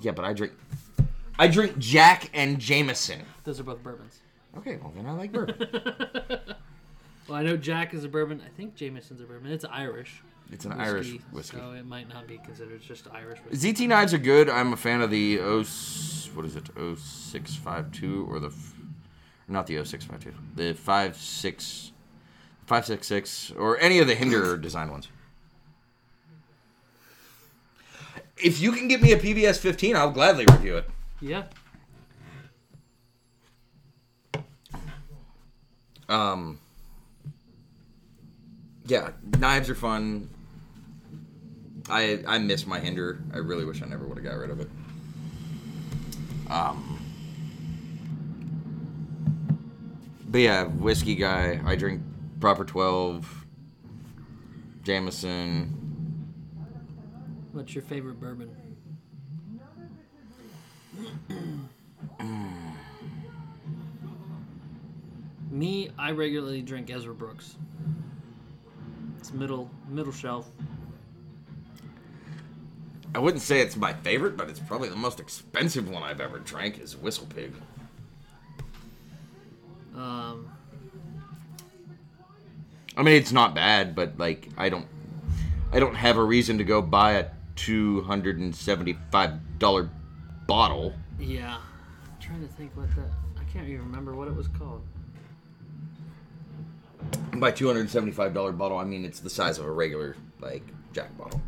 Yeah, but I drink. I drink Jack and Jameson. Those are both bourbons. Okay, well then I like bourbon. Well, I know Jack is a bourbon. I think Jameson's a bourbon. It's Irish. It's an Irish whiskey. So it might not be considered it's just Irish whiskey. ZT knives are good. I'm a fan of the O. What is it? 0652 or the not the 0652. The 56 566 or any of the Hinderer design ones. If you can get me a PBS 15, I'll gladly review it. Yeah. Um Yeah, knives are fun. I I miss my Hinderer. I really wish I never would have got rid of it. Um But yeah, whiskey guy. I drink proper 12 Jameson. What's your favorite bourbon? Me, I regularly drink Ezra Brooks. It's middle middle shelf. I wouldn't say it's my favorite, but it's probably the most expensive one I've ever drank is Whistle Pig. Um, I mean, it's not bad, but like I don't, I don't have a reason to go buy a two hundred and seventy-five dollar bottle. yeah. I'm trying to think what that. I can't even remember what it was called. By two hundred and seventy-five dollar bottle, I mean it's the size of a regular like Jack bottle,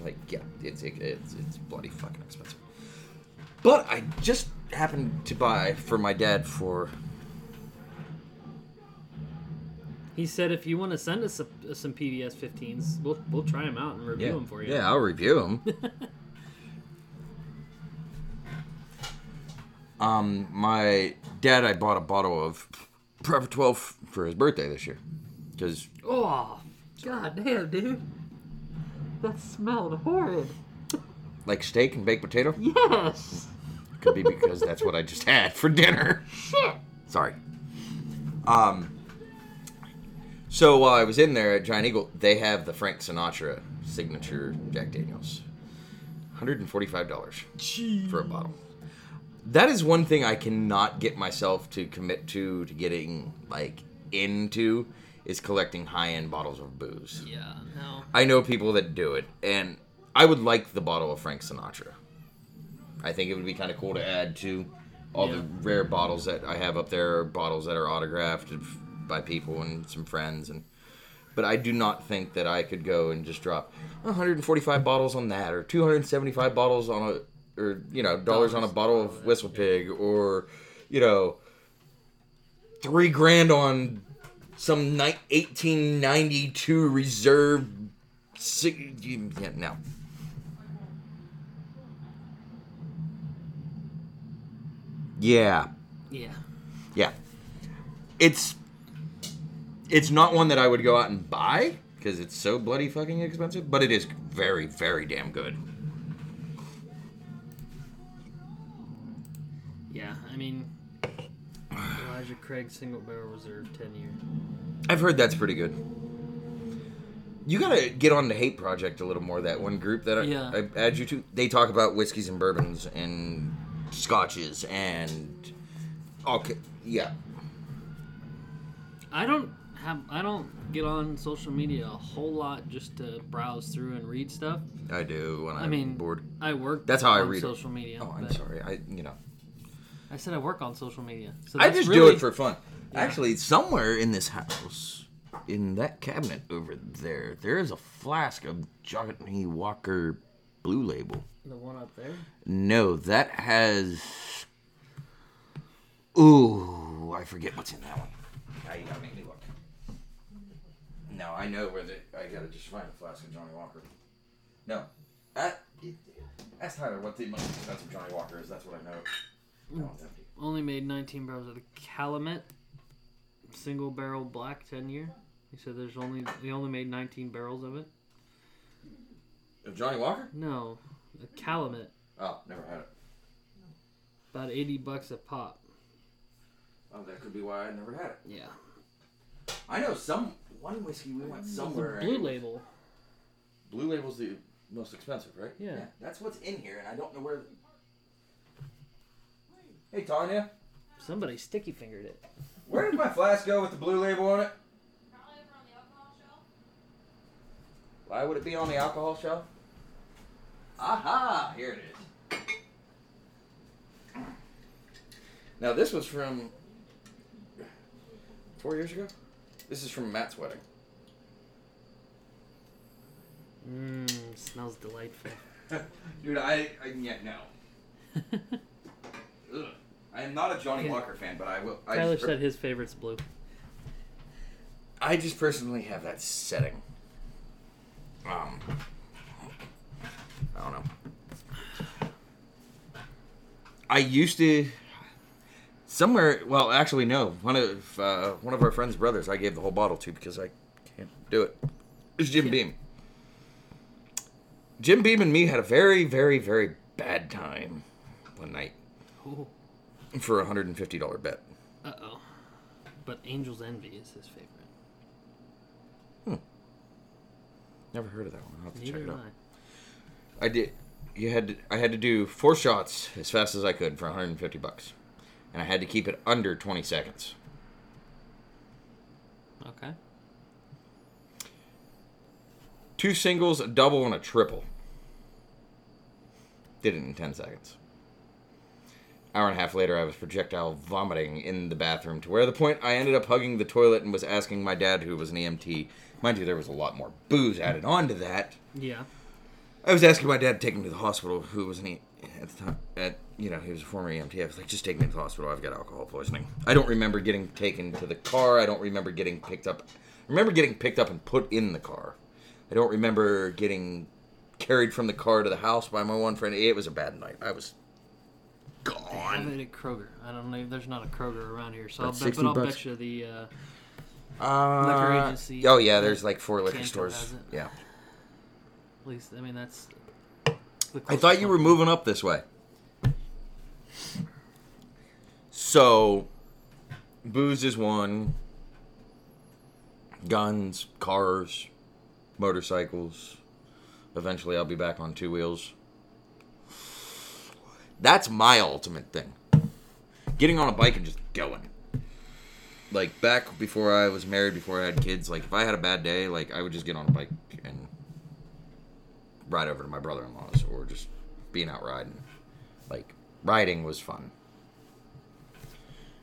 like yeah, it's it's it's bloody fucking expensive. But I just happened to buy for my dad for He said if you want to send us a, some PBS 15s, we'll we'll try them out and review them for you. Yeah, I'll review them. um, my dad, I bought a bottle of Forever 12 for his birthday this year. Because, Oh, god damn, dude. That smelled horrid. like steak and baked potato, Yes. could be because that's what I just had for dinner. Shit. Sorry. Um, so while I was in there at Giant Eagle, they have the Frank Sinatra signature Jack Daniels. $145 for a bottle. That is one thing I cannot get myself to commit to to getting like into is collecting high-end bottles of booze. Yeah, no. I know people that do it, and I would like the bottle of Frank Sinatra. I think it would be kind of cool to add to all Yeah. the rare bottles that I have up there, bottles that are autographed by people and some friends, and but I do not think that I could go and just drop 145 bottles on that, or 275 bottles on a, or you know, dollars on a bottle of Whistle Pig, or you know, three grand on some ni- 1892 reserve. Yeah, no. Yeah, Yeah. yeah. It's it's not one that I would go out and buy because it's so bloody fucking expensive, but it is very, very damn good. Yeah, I mean, Elijah Craig single barrel reserve 10 year. I've heard that's pretty good. You gotta get on the Hate Project a little more. That one group that I, Yeah. I add you to, they talk about whiskeys and bourbons, and scotches and okay, yeah. I don't have. I don't get on social media a whole lot just to browse through and read stuff. I do when I'm I mean, bored. I work. That's how I read social media. Oh, I'm sorry. I you know I said I work on social media. So I that's just really, do it for fun. Yeah. Actually, somewhere in this house, in that cabinet over there, there is a flask of Johnnie Walker Blue Label. the one up there. No, that has. Ooh, I forget what's in that one. Now you gotta make me look. No, I know where the. I gotta just find a flask of Johnnie Walker. No, that. Ask Tyler what the most expensive Johnnie Walker is. That's what I know. Empty. Only made 19 barrels of the Calumet single barrel black 10 year. He said there's only they only made 19 barrels of it. Of Johnnie Walker? No, a Calumet, Oh, never had it. about 80 bucks a pop. Oh, that could be why I never had it. Yeah. I know some one whiskey we went somewhere. The blue label. Blue Label's the most expensive, right? Yeah. That's what's in here, and I don't know where. Hey Tanya, Somebody sticky fingered it. where did my flask go with the Blue Label on it? Probably over on the alcohol shelf. Why would it be on the alcohol shelf? Aha! Here it is. Now this was from four years ago. This is from Matt's wedding. Mmm, smells delightful. Dude, I, I yeah no. I am not a Johnny Yeah. Walker fan, but I will. I Tyler just, said his favorite's blue. I just personally have that setting. Um, I don't know. I used to somewhere. Well, actually, no. One of uh, one of our friend's brothers, I gave the whole bottle to because I can't do it. It's Jim. Beam. Jim Beam and me had a very, very, very bad time one night Ooh. For a hundred and fifty dollar bet. Uh oh. But Angel's Envy is his favorite. Hmm. Never heard of that one. I'll have to Neither check it out. I. I did. You had. To, I had to do four shots as fast as I could for 150 bucks, and I had to keep it under 20 seconds. Okay. Two singles, a double, and a triple. Did it in 10 seconds. Hour and a half later, I was projectile vomiting in the bathroom to where the point I ended up hugging the toilet and was asking my dad, who was an EMT. Mind you, there was a lot more booze added on to that. Yeah. I was asking my dad to take me to the hospital, who was an E at the time. At you know, he was a former EMT. I was like, just take me to the hospital. I've got alcohol poisoning. I don't remember getting taken to the car. I don't remember getting picked up. I remember getting picked up and put in the car. I don't remember getting carried from the car to the house by my one friend. It was a bad night. I was They have it at Kroger. I don't know. There's not a Kroger around here, so I'll bet, 60 but I'll bucks. bet you the uh, Uh, Liquor agency. Oh yeah, there's like four liquor Cantor stores. Yeah. at least. I mean, that's. The I thought you were moving up this way. So, booze is one. Guns, cars, motorcycles. Eventually, I'll be back on two wheels. That's my ultimate thing. Getting on a bike and just going. Like back before I was married, before I had kids, like if I had a bad day, like I would just get on a bike and ride over to my brother-in-law's or just being out riding. Like riding was fun.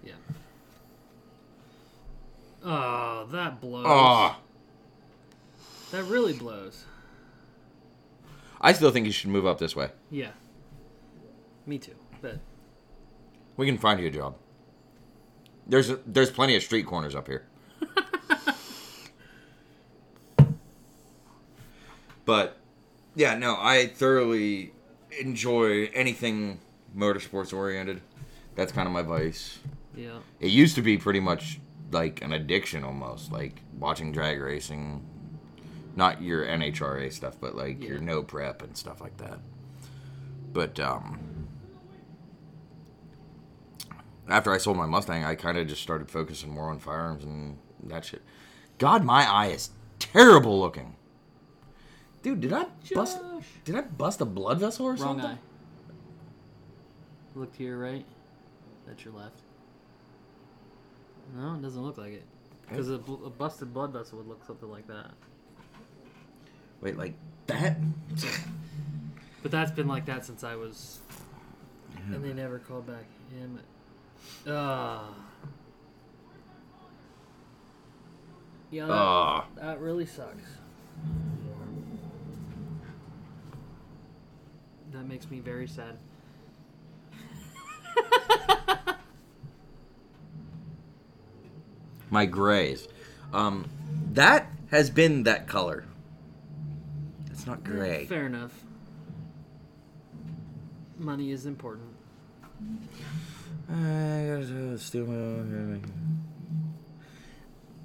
Yeah. Oh, that blows. Ah, That really blows. I still think you should move up this way. Yeah. Me too. But We can find you a job. There's there's plenty of street corners up here. but yeah, no, I thoroughly enjoy anything motorsports oriented. That's kind of my vice. yeah. It used to be pretty much like an addiction almost, like watching drag racing. Not your NHRA stuff, but like your no prep and stuff like that. But um after I sold my Mustang, I kind of just started focusing more on firearms and that shit. God, my eye is terrible looking. Dude, did I bust Josh. did I bust a blood vessel or Wrong something? eye. Look to your right. That's your left. No, it doesn't look like it. Because a, bl- a busted blood vessel would look something like that. Wait, like that? But that's been like that since I was. And they never called back. Damn it. Ah. Yeah, that, Ah. that really sucks. That makes me very sad. my grays. Um, that has been that color. It's not gray. Fair enough. Money is important.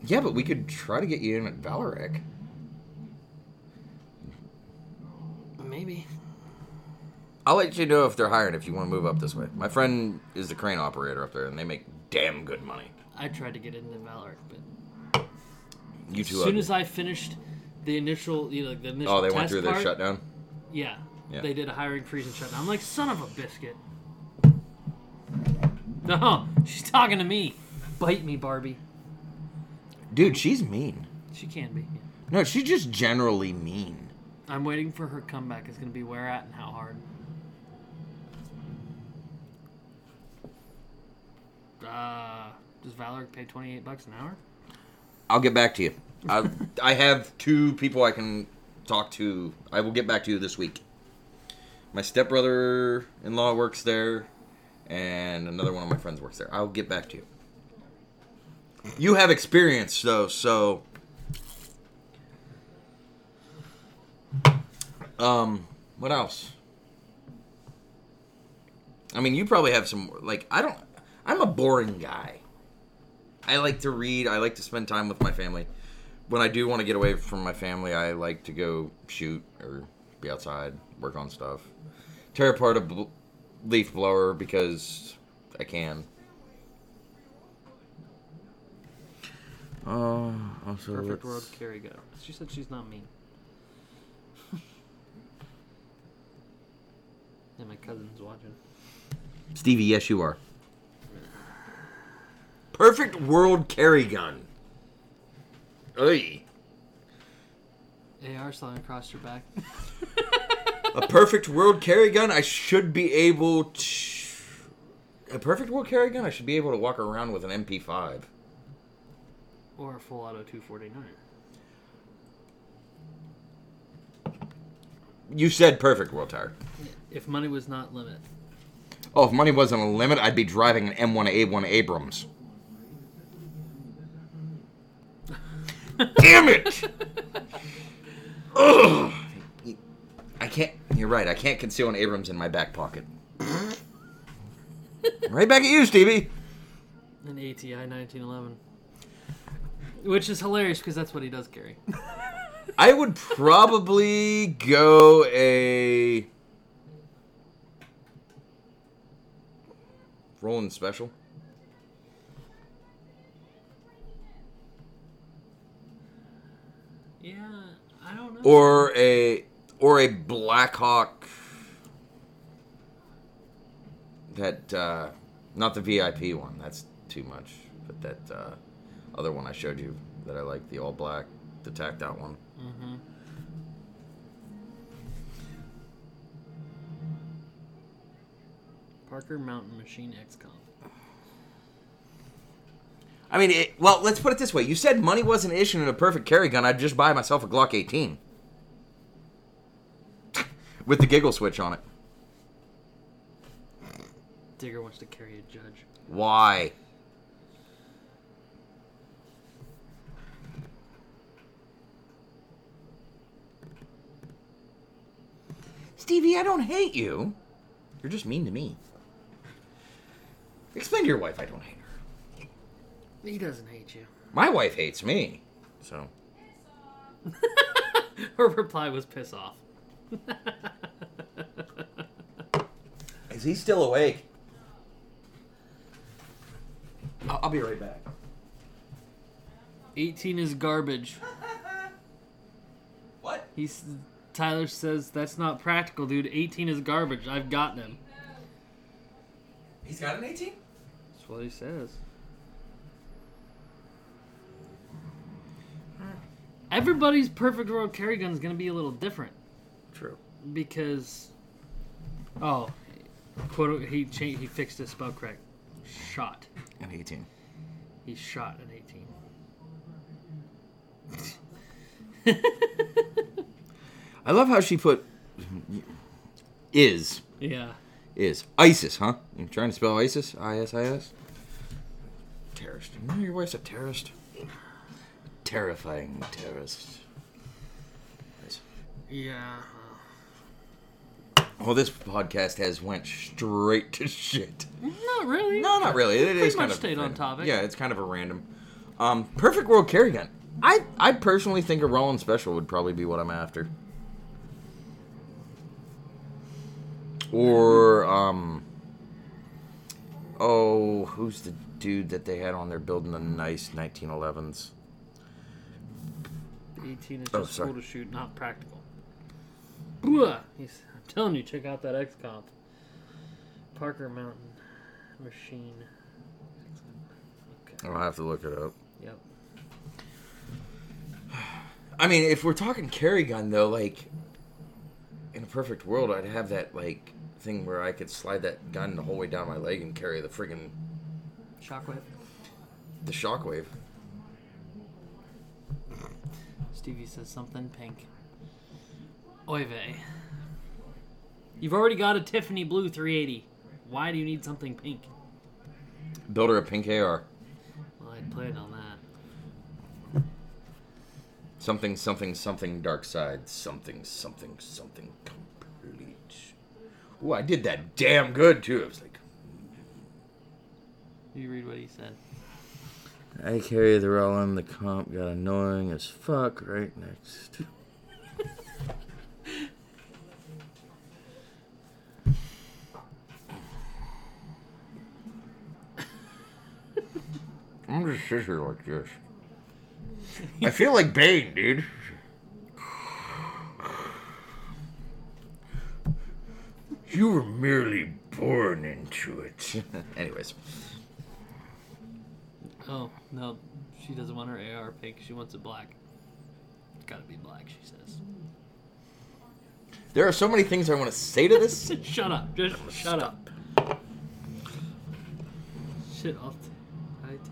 Yeah, but we could try to get you in at Vallourec. Maybe. I'll let you know if they're hiring if you want to move up this way. My friend is the crane operator up there, and they make damn good money. I tried to get into Valor, but You too. as soon ugly. as I finished the initial, you know, the initial oh, they went test through their part, shutdown. Yeah, Yeah. they did a hiring freeze and shutdown. I'm like, son of a biscuit. No, she's talking to me. Bite me, Barbie. Dude, she's mean. She can be. No, she's just generally mean. I'm waiting for her comeback. It's gonna be where at and how hard. Uh, does Valor pay 28 bucks an hour? I'll get back to you. I, I have two people I can talk to. I will get back to you this week. My stepbrother in law works there, and another one of my friends works there. I'll get back to you. You have experience, though, so. Um, what else? I mean, you probably have some. Like, I don't. I'm a boring guy. I like to read. I like to spend time with my family. When I do want to get away from my family, I like to go shoot or be outside, work on stuff, tear apart a leaf blower because I can. Oh, also Perfect let's- world, Carrie go. She said she's not mean. and my cousin's watching. Stevie, yes, you are. Perfect world carry gun. Oy. AR slung across your back. a perfect world carry gun, I should be able to. A perfect world carry gun, I should be able to walk around with an MP5. or a full auto 249. You said perfect world tire. If money was not limit. Oh, if money wasn't a limit, I'd be driving an M1A1 Abrams. Damn it! Ugh. You're right. I can't conceal an Abrams in my back pocket. right back at you, Stevie. An ATI 1911. Which is hilarious because that's what he does carry. I would probably go a Roland Special. Yeah, I don't know. or a or a Blackhawk that uh, not the VIP one. That's too much. But that uh, other one I showed you that I like, the all black, the tacked out one. hmm Parker Mountain Machine XCOM. I mean, it, well, let's put it this way. You said money wasn't an issue in a perfect carry gun. I'd just buy myself a Glock 18 with the giggle switch on it. Digger wants to carry a judge. Why? Stevie, I don't hate you. You're just mean to me. Explain to your wife I don't hate her. He doesn't hate you. My wife hates me. So, Her reply was piss off. is he still awake? I'll, I'll be right back. 18 is garbage. What? He's Tyler says that's not practical, dude. 18 is garbage. I've gotten him. He's got an 18? That's what he says. Everybody's perfect world carry gun is going to be a little different True. Because, oh, quote he changed, he fixed his spell correct. Shot. An 18. He shot an 18. I love how she put is yeah. is ISIS, huh? You trying to spell ISIS? I S I S. Terrorist. You know your wife's a terrorist. Terrifying terrorist. Yeah. Well, this podcast has went straight to shit. Not really. No, not really. It Pretty is kind much of stayed on topic. Yeah, it's kind of a random. Um, perfect world carry gun. I I personally think a Roland Special would probably be what I'm after. Or um. Oh, who's the dude that they had on there building the nice 1911s? 18 is Oh, just sorry. cool to shoot, not practical. Blah! He's, telling you, check out that XCOM. Parker Mountain Machine. Okay. I'll have to look it up. Yep. I mean, if we're talking carry gun though, like in a perfect world, I'd have that like thing where I could slide that gun the whole way down my leg and carry the friggin' Shockwave. the shockwave. Stevie says something pink. Oy vey. You've already got a Tiffany Blue 380. Why do you need something pink? Build her a pink AR. Well, I'd planned on that. Something, something, something dark side. Something, something, something complete. Ooh, I did that damn good too. I was like, You read what he said. I carry the Roland. The comp got annoying as fuck right next. I'm gonna sit here like this. I feel like Bane, dude. You were merely born into it. Anyways. Oh, no. She doesn't want her AR pink. She wants it black. It's gotta be black, she says. There are so many things I want to say to this. shut up. Just shut up. Shit, I'll t- I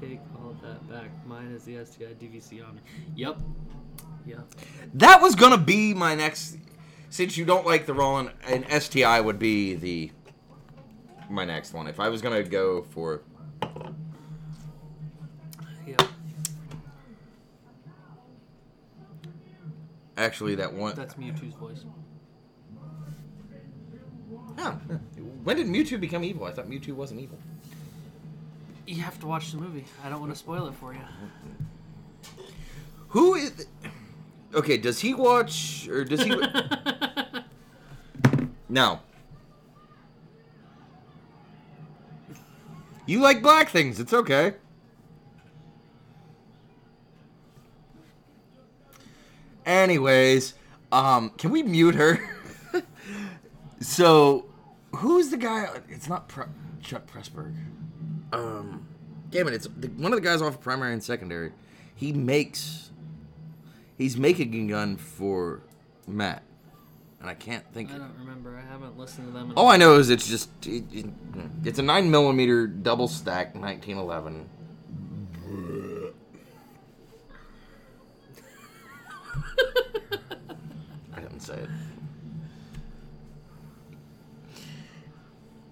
take all that back. Mine is the STI DVC on. Yep. Yep. That was gonna be my next. Since you don't like the Roland, an STI would be the my next one. If I was gonna go for Yep. actually that one. That's Mewtwo's voice. Oh, when did Mewtwo become evil? I thought Mewtwo wasn't evil. You have to watch the movie. I don't want to spoil it for you. Who is? Okay, does he watch or does he? no. You like black things. It's okay. Anyways, um, can we mute her? so, who's the guy? It's not Pre- Chuck Pressburg. Um, damn it! It's the, one of the guys off of primary and secondary. He makes. He's making a gun for Matt, and I can't think. I don't remember. I haven't listened to them. In All I know is it's just it, it- it's a nine millimeter double stack 1911. I didn't say it.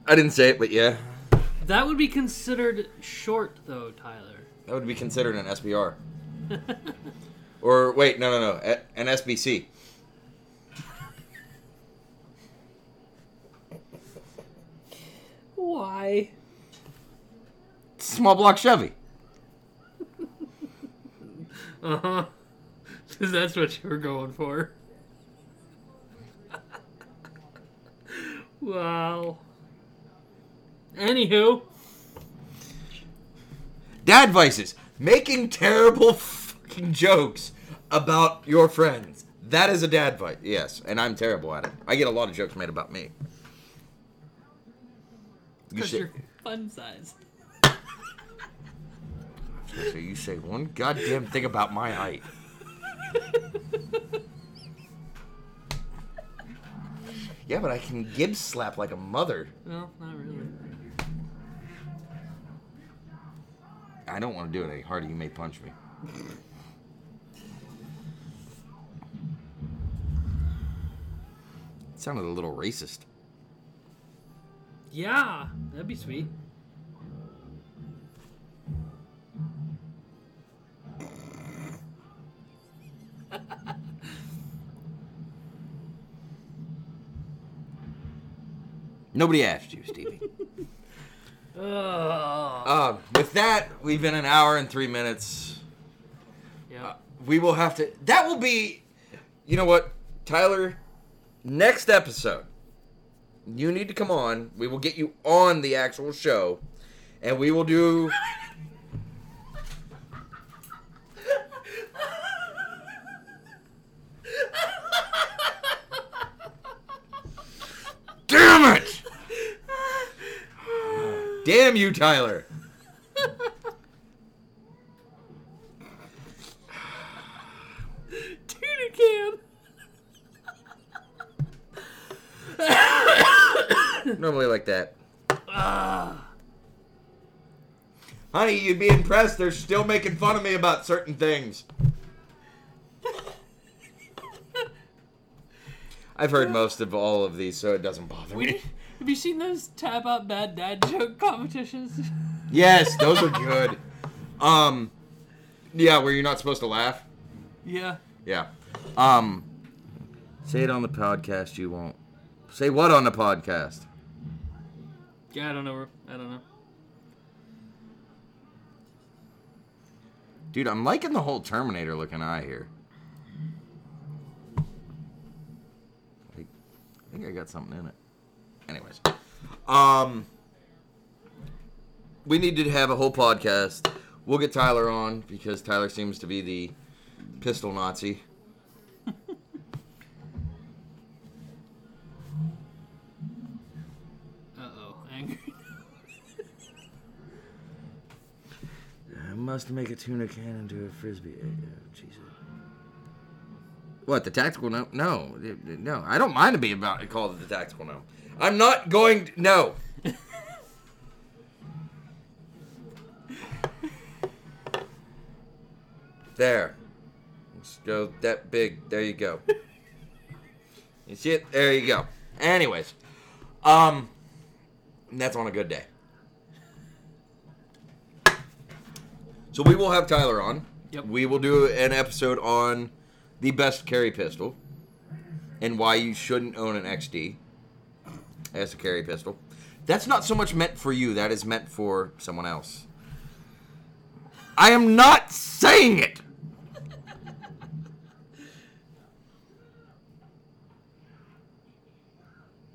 I didn't say it, but yeah, That would be considered short, though, Tyler. that would be considered an SBR. or wait, no, no, no, an SBC. Why? Small block Chevy. Uh huh. Because that's what you were going for. wow. Anywho, Dad vices. Making terrible fucking jokes about your friends. That is a dad vice. Yes, and I'm terrible at it. I get a lot of jokes made about me. You because you're, fun size. So you say one goddamn thing about my height. Yeah, but I can Gibbs slap like a mother. No, not really. I don't want to do it any harder. You may punch me. It sounded a little racist. Yeah, that'd be sweet. Nobody asked you, Stevie. Uh, with that, we've been an hour and three minutes. yeah. We will have to. That will be. You know what, Tyler? Next episode, you need to come on. We will get you on the actual show, and we will do. Damn it! Damn you, Tyler! Tuna can. Normally like that. Honey, you'd be impressed. They're still making fun of me about certain things. I've heard most of all of these, so it doesn't bother me. Have you seen those tab out bad dad joke competitions? Yes, those are good. Um, yeah, where you're not supposed to laugh. yeah. Yeah. Um, say it on the podcast. You won't. Say what on the podcast? Yeah, I don't know. I don't know. Dude, I'm liking the whole Terminator looking eye here. I think I got something in it. Anyways, um, we need to have a whole podcast. We'll get Tyler on because Tyler seems to be the pistol Nazi. Uh oh, angry. I must make a tuna can into a frisbee. Uh, Jesus. What the tactical no? No, no. I don't mind to be about called the tactical no. I'm not going. To, no. there. Let's go that big. There you go. You see it? There you go. Anyways, um, that's on a good day. So we will have Tyler on. Yep. We will do an episode on the best carry pistol and why you shouldn't own an XD as a carry pistol. That's not so much meant for you. That is meant for someone else. I am not saying it.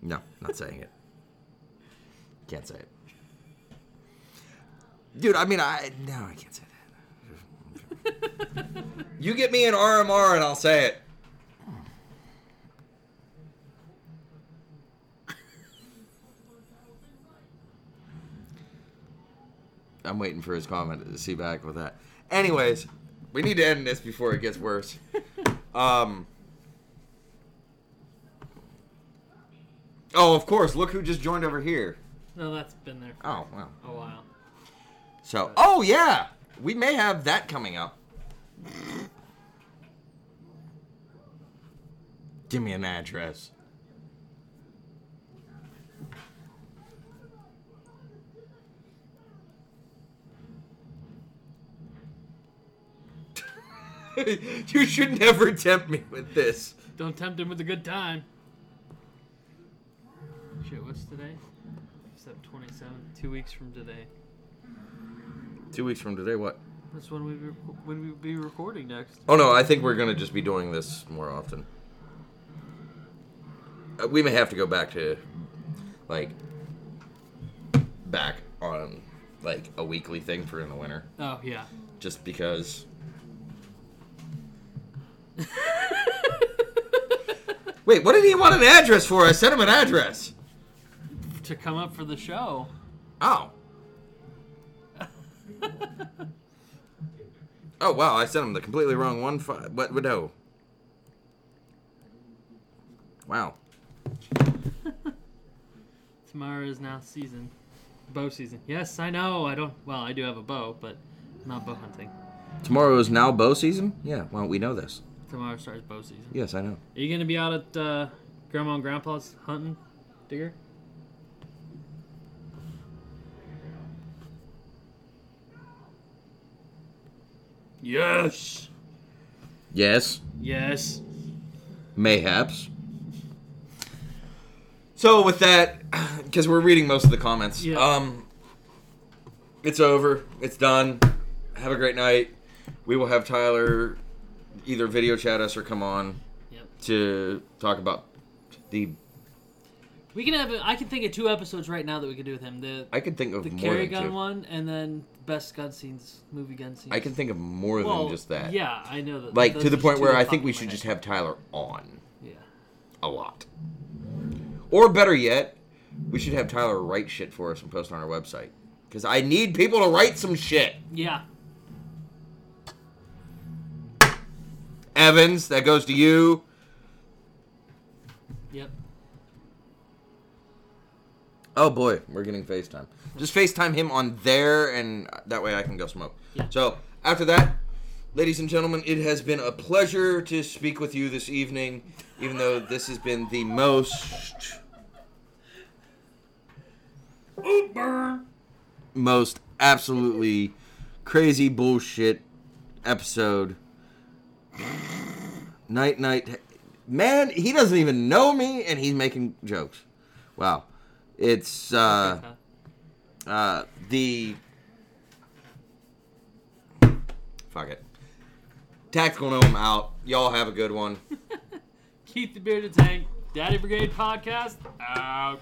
No, not saying it. Can't say it. Dude, I mean, I no, I can't say that. you get me an RMR and I'll say it. I'm waiting for his comment to see back with that. Anyways, we need to end this before it gets worse. Um. Oh, of course. Look who just joined over here. No, that's been there for Oh, wow. a while. So, oh yeah, we may have that coming up. Give me an address. you should never tempt me with this. Don't tempt him with a good time. Shit, what's today? Except 27. Two weeks from today. Two weeks from today, what? That's when we be, when we be recording next. Oh no, I think we're gonna just be doing this more often. Uh, we may have to go back to, like, back on like a weekly thing for in the winter, Oh yeah. just because. Wait, what did he want an address for? I sent him an address. To come up for the show. Oh. oh wow, I sent him the completely wrong one. Fi- what? No. Wow. Tomorrow is now season, bow season. Yes, I know. I don't. Well, I do have a bow, but not bow hunting. Tomorrow is now bow season. Yeah. Why don't we know this? Tomorrow starts bow season. Yes, I know. Are you gonna be out at uh, Grandma and Grandpa's hunting, Digger? Yes. Yes. Yes. Mayhaps. So with that, because we're reading most of the comments, Yeah. um, it's over. It's done. Have a great night. We will have Tyler either video chat us or come on Yep. to talk about the. We can have. A, I can think of two episodes right now that we could do with him. The I can think of the carry gun two. one, and then best gun scenes, movie gun scenes. I can think of more well, than just that. Yeah, I know that. Like to the point where I think we should just have Tyler on Yeah. a lot. Or better yet, we should have Tyler write shit for us and post on our website. Because I need people to write some shit. Yeah. Evans, that goes to you. Yep. Oh boy, we're getting FaceTime. Just FaceTime him on there, and that way I can go smoke. Yeah. So, after that, ladies and gentlemen, it has been a pleasure to speak with you this evening, even though this has been the most. Most absolutely crazy bullshit episode. Night, night. Man, he doesn't even know me, and he's making jokes. Wow. It's uh, uh, the fuck it. Tactical gnome out. Y'all have a good one. Keith the Bearded Tank, Daddy Brigade podcast out.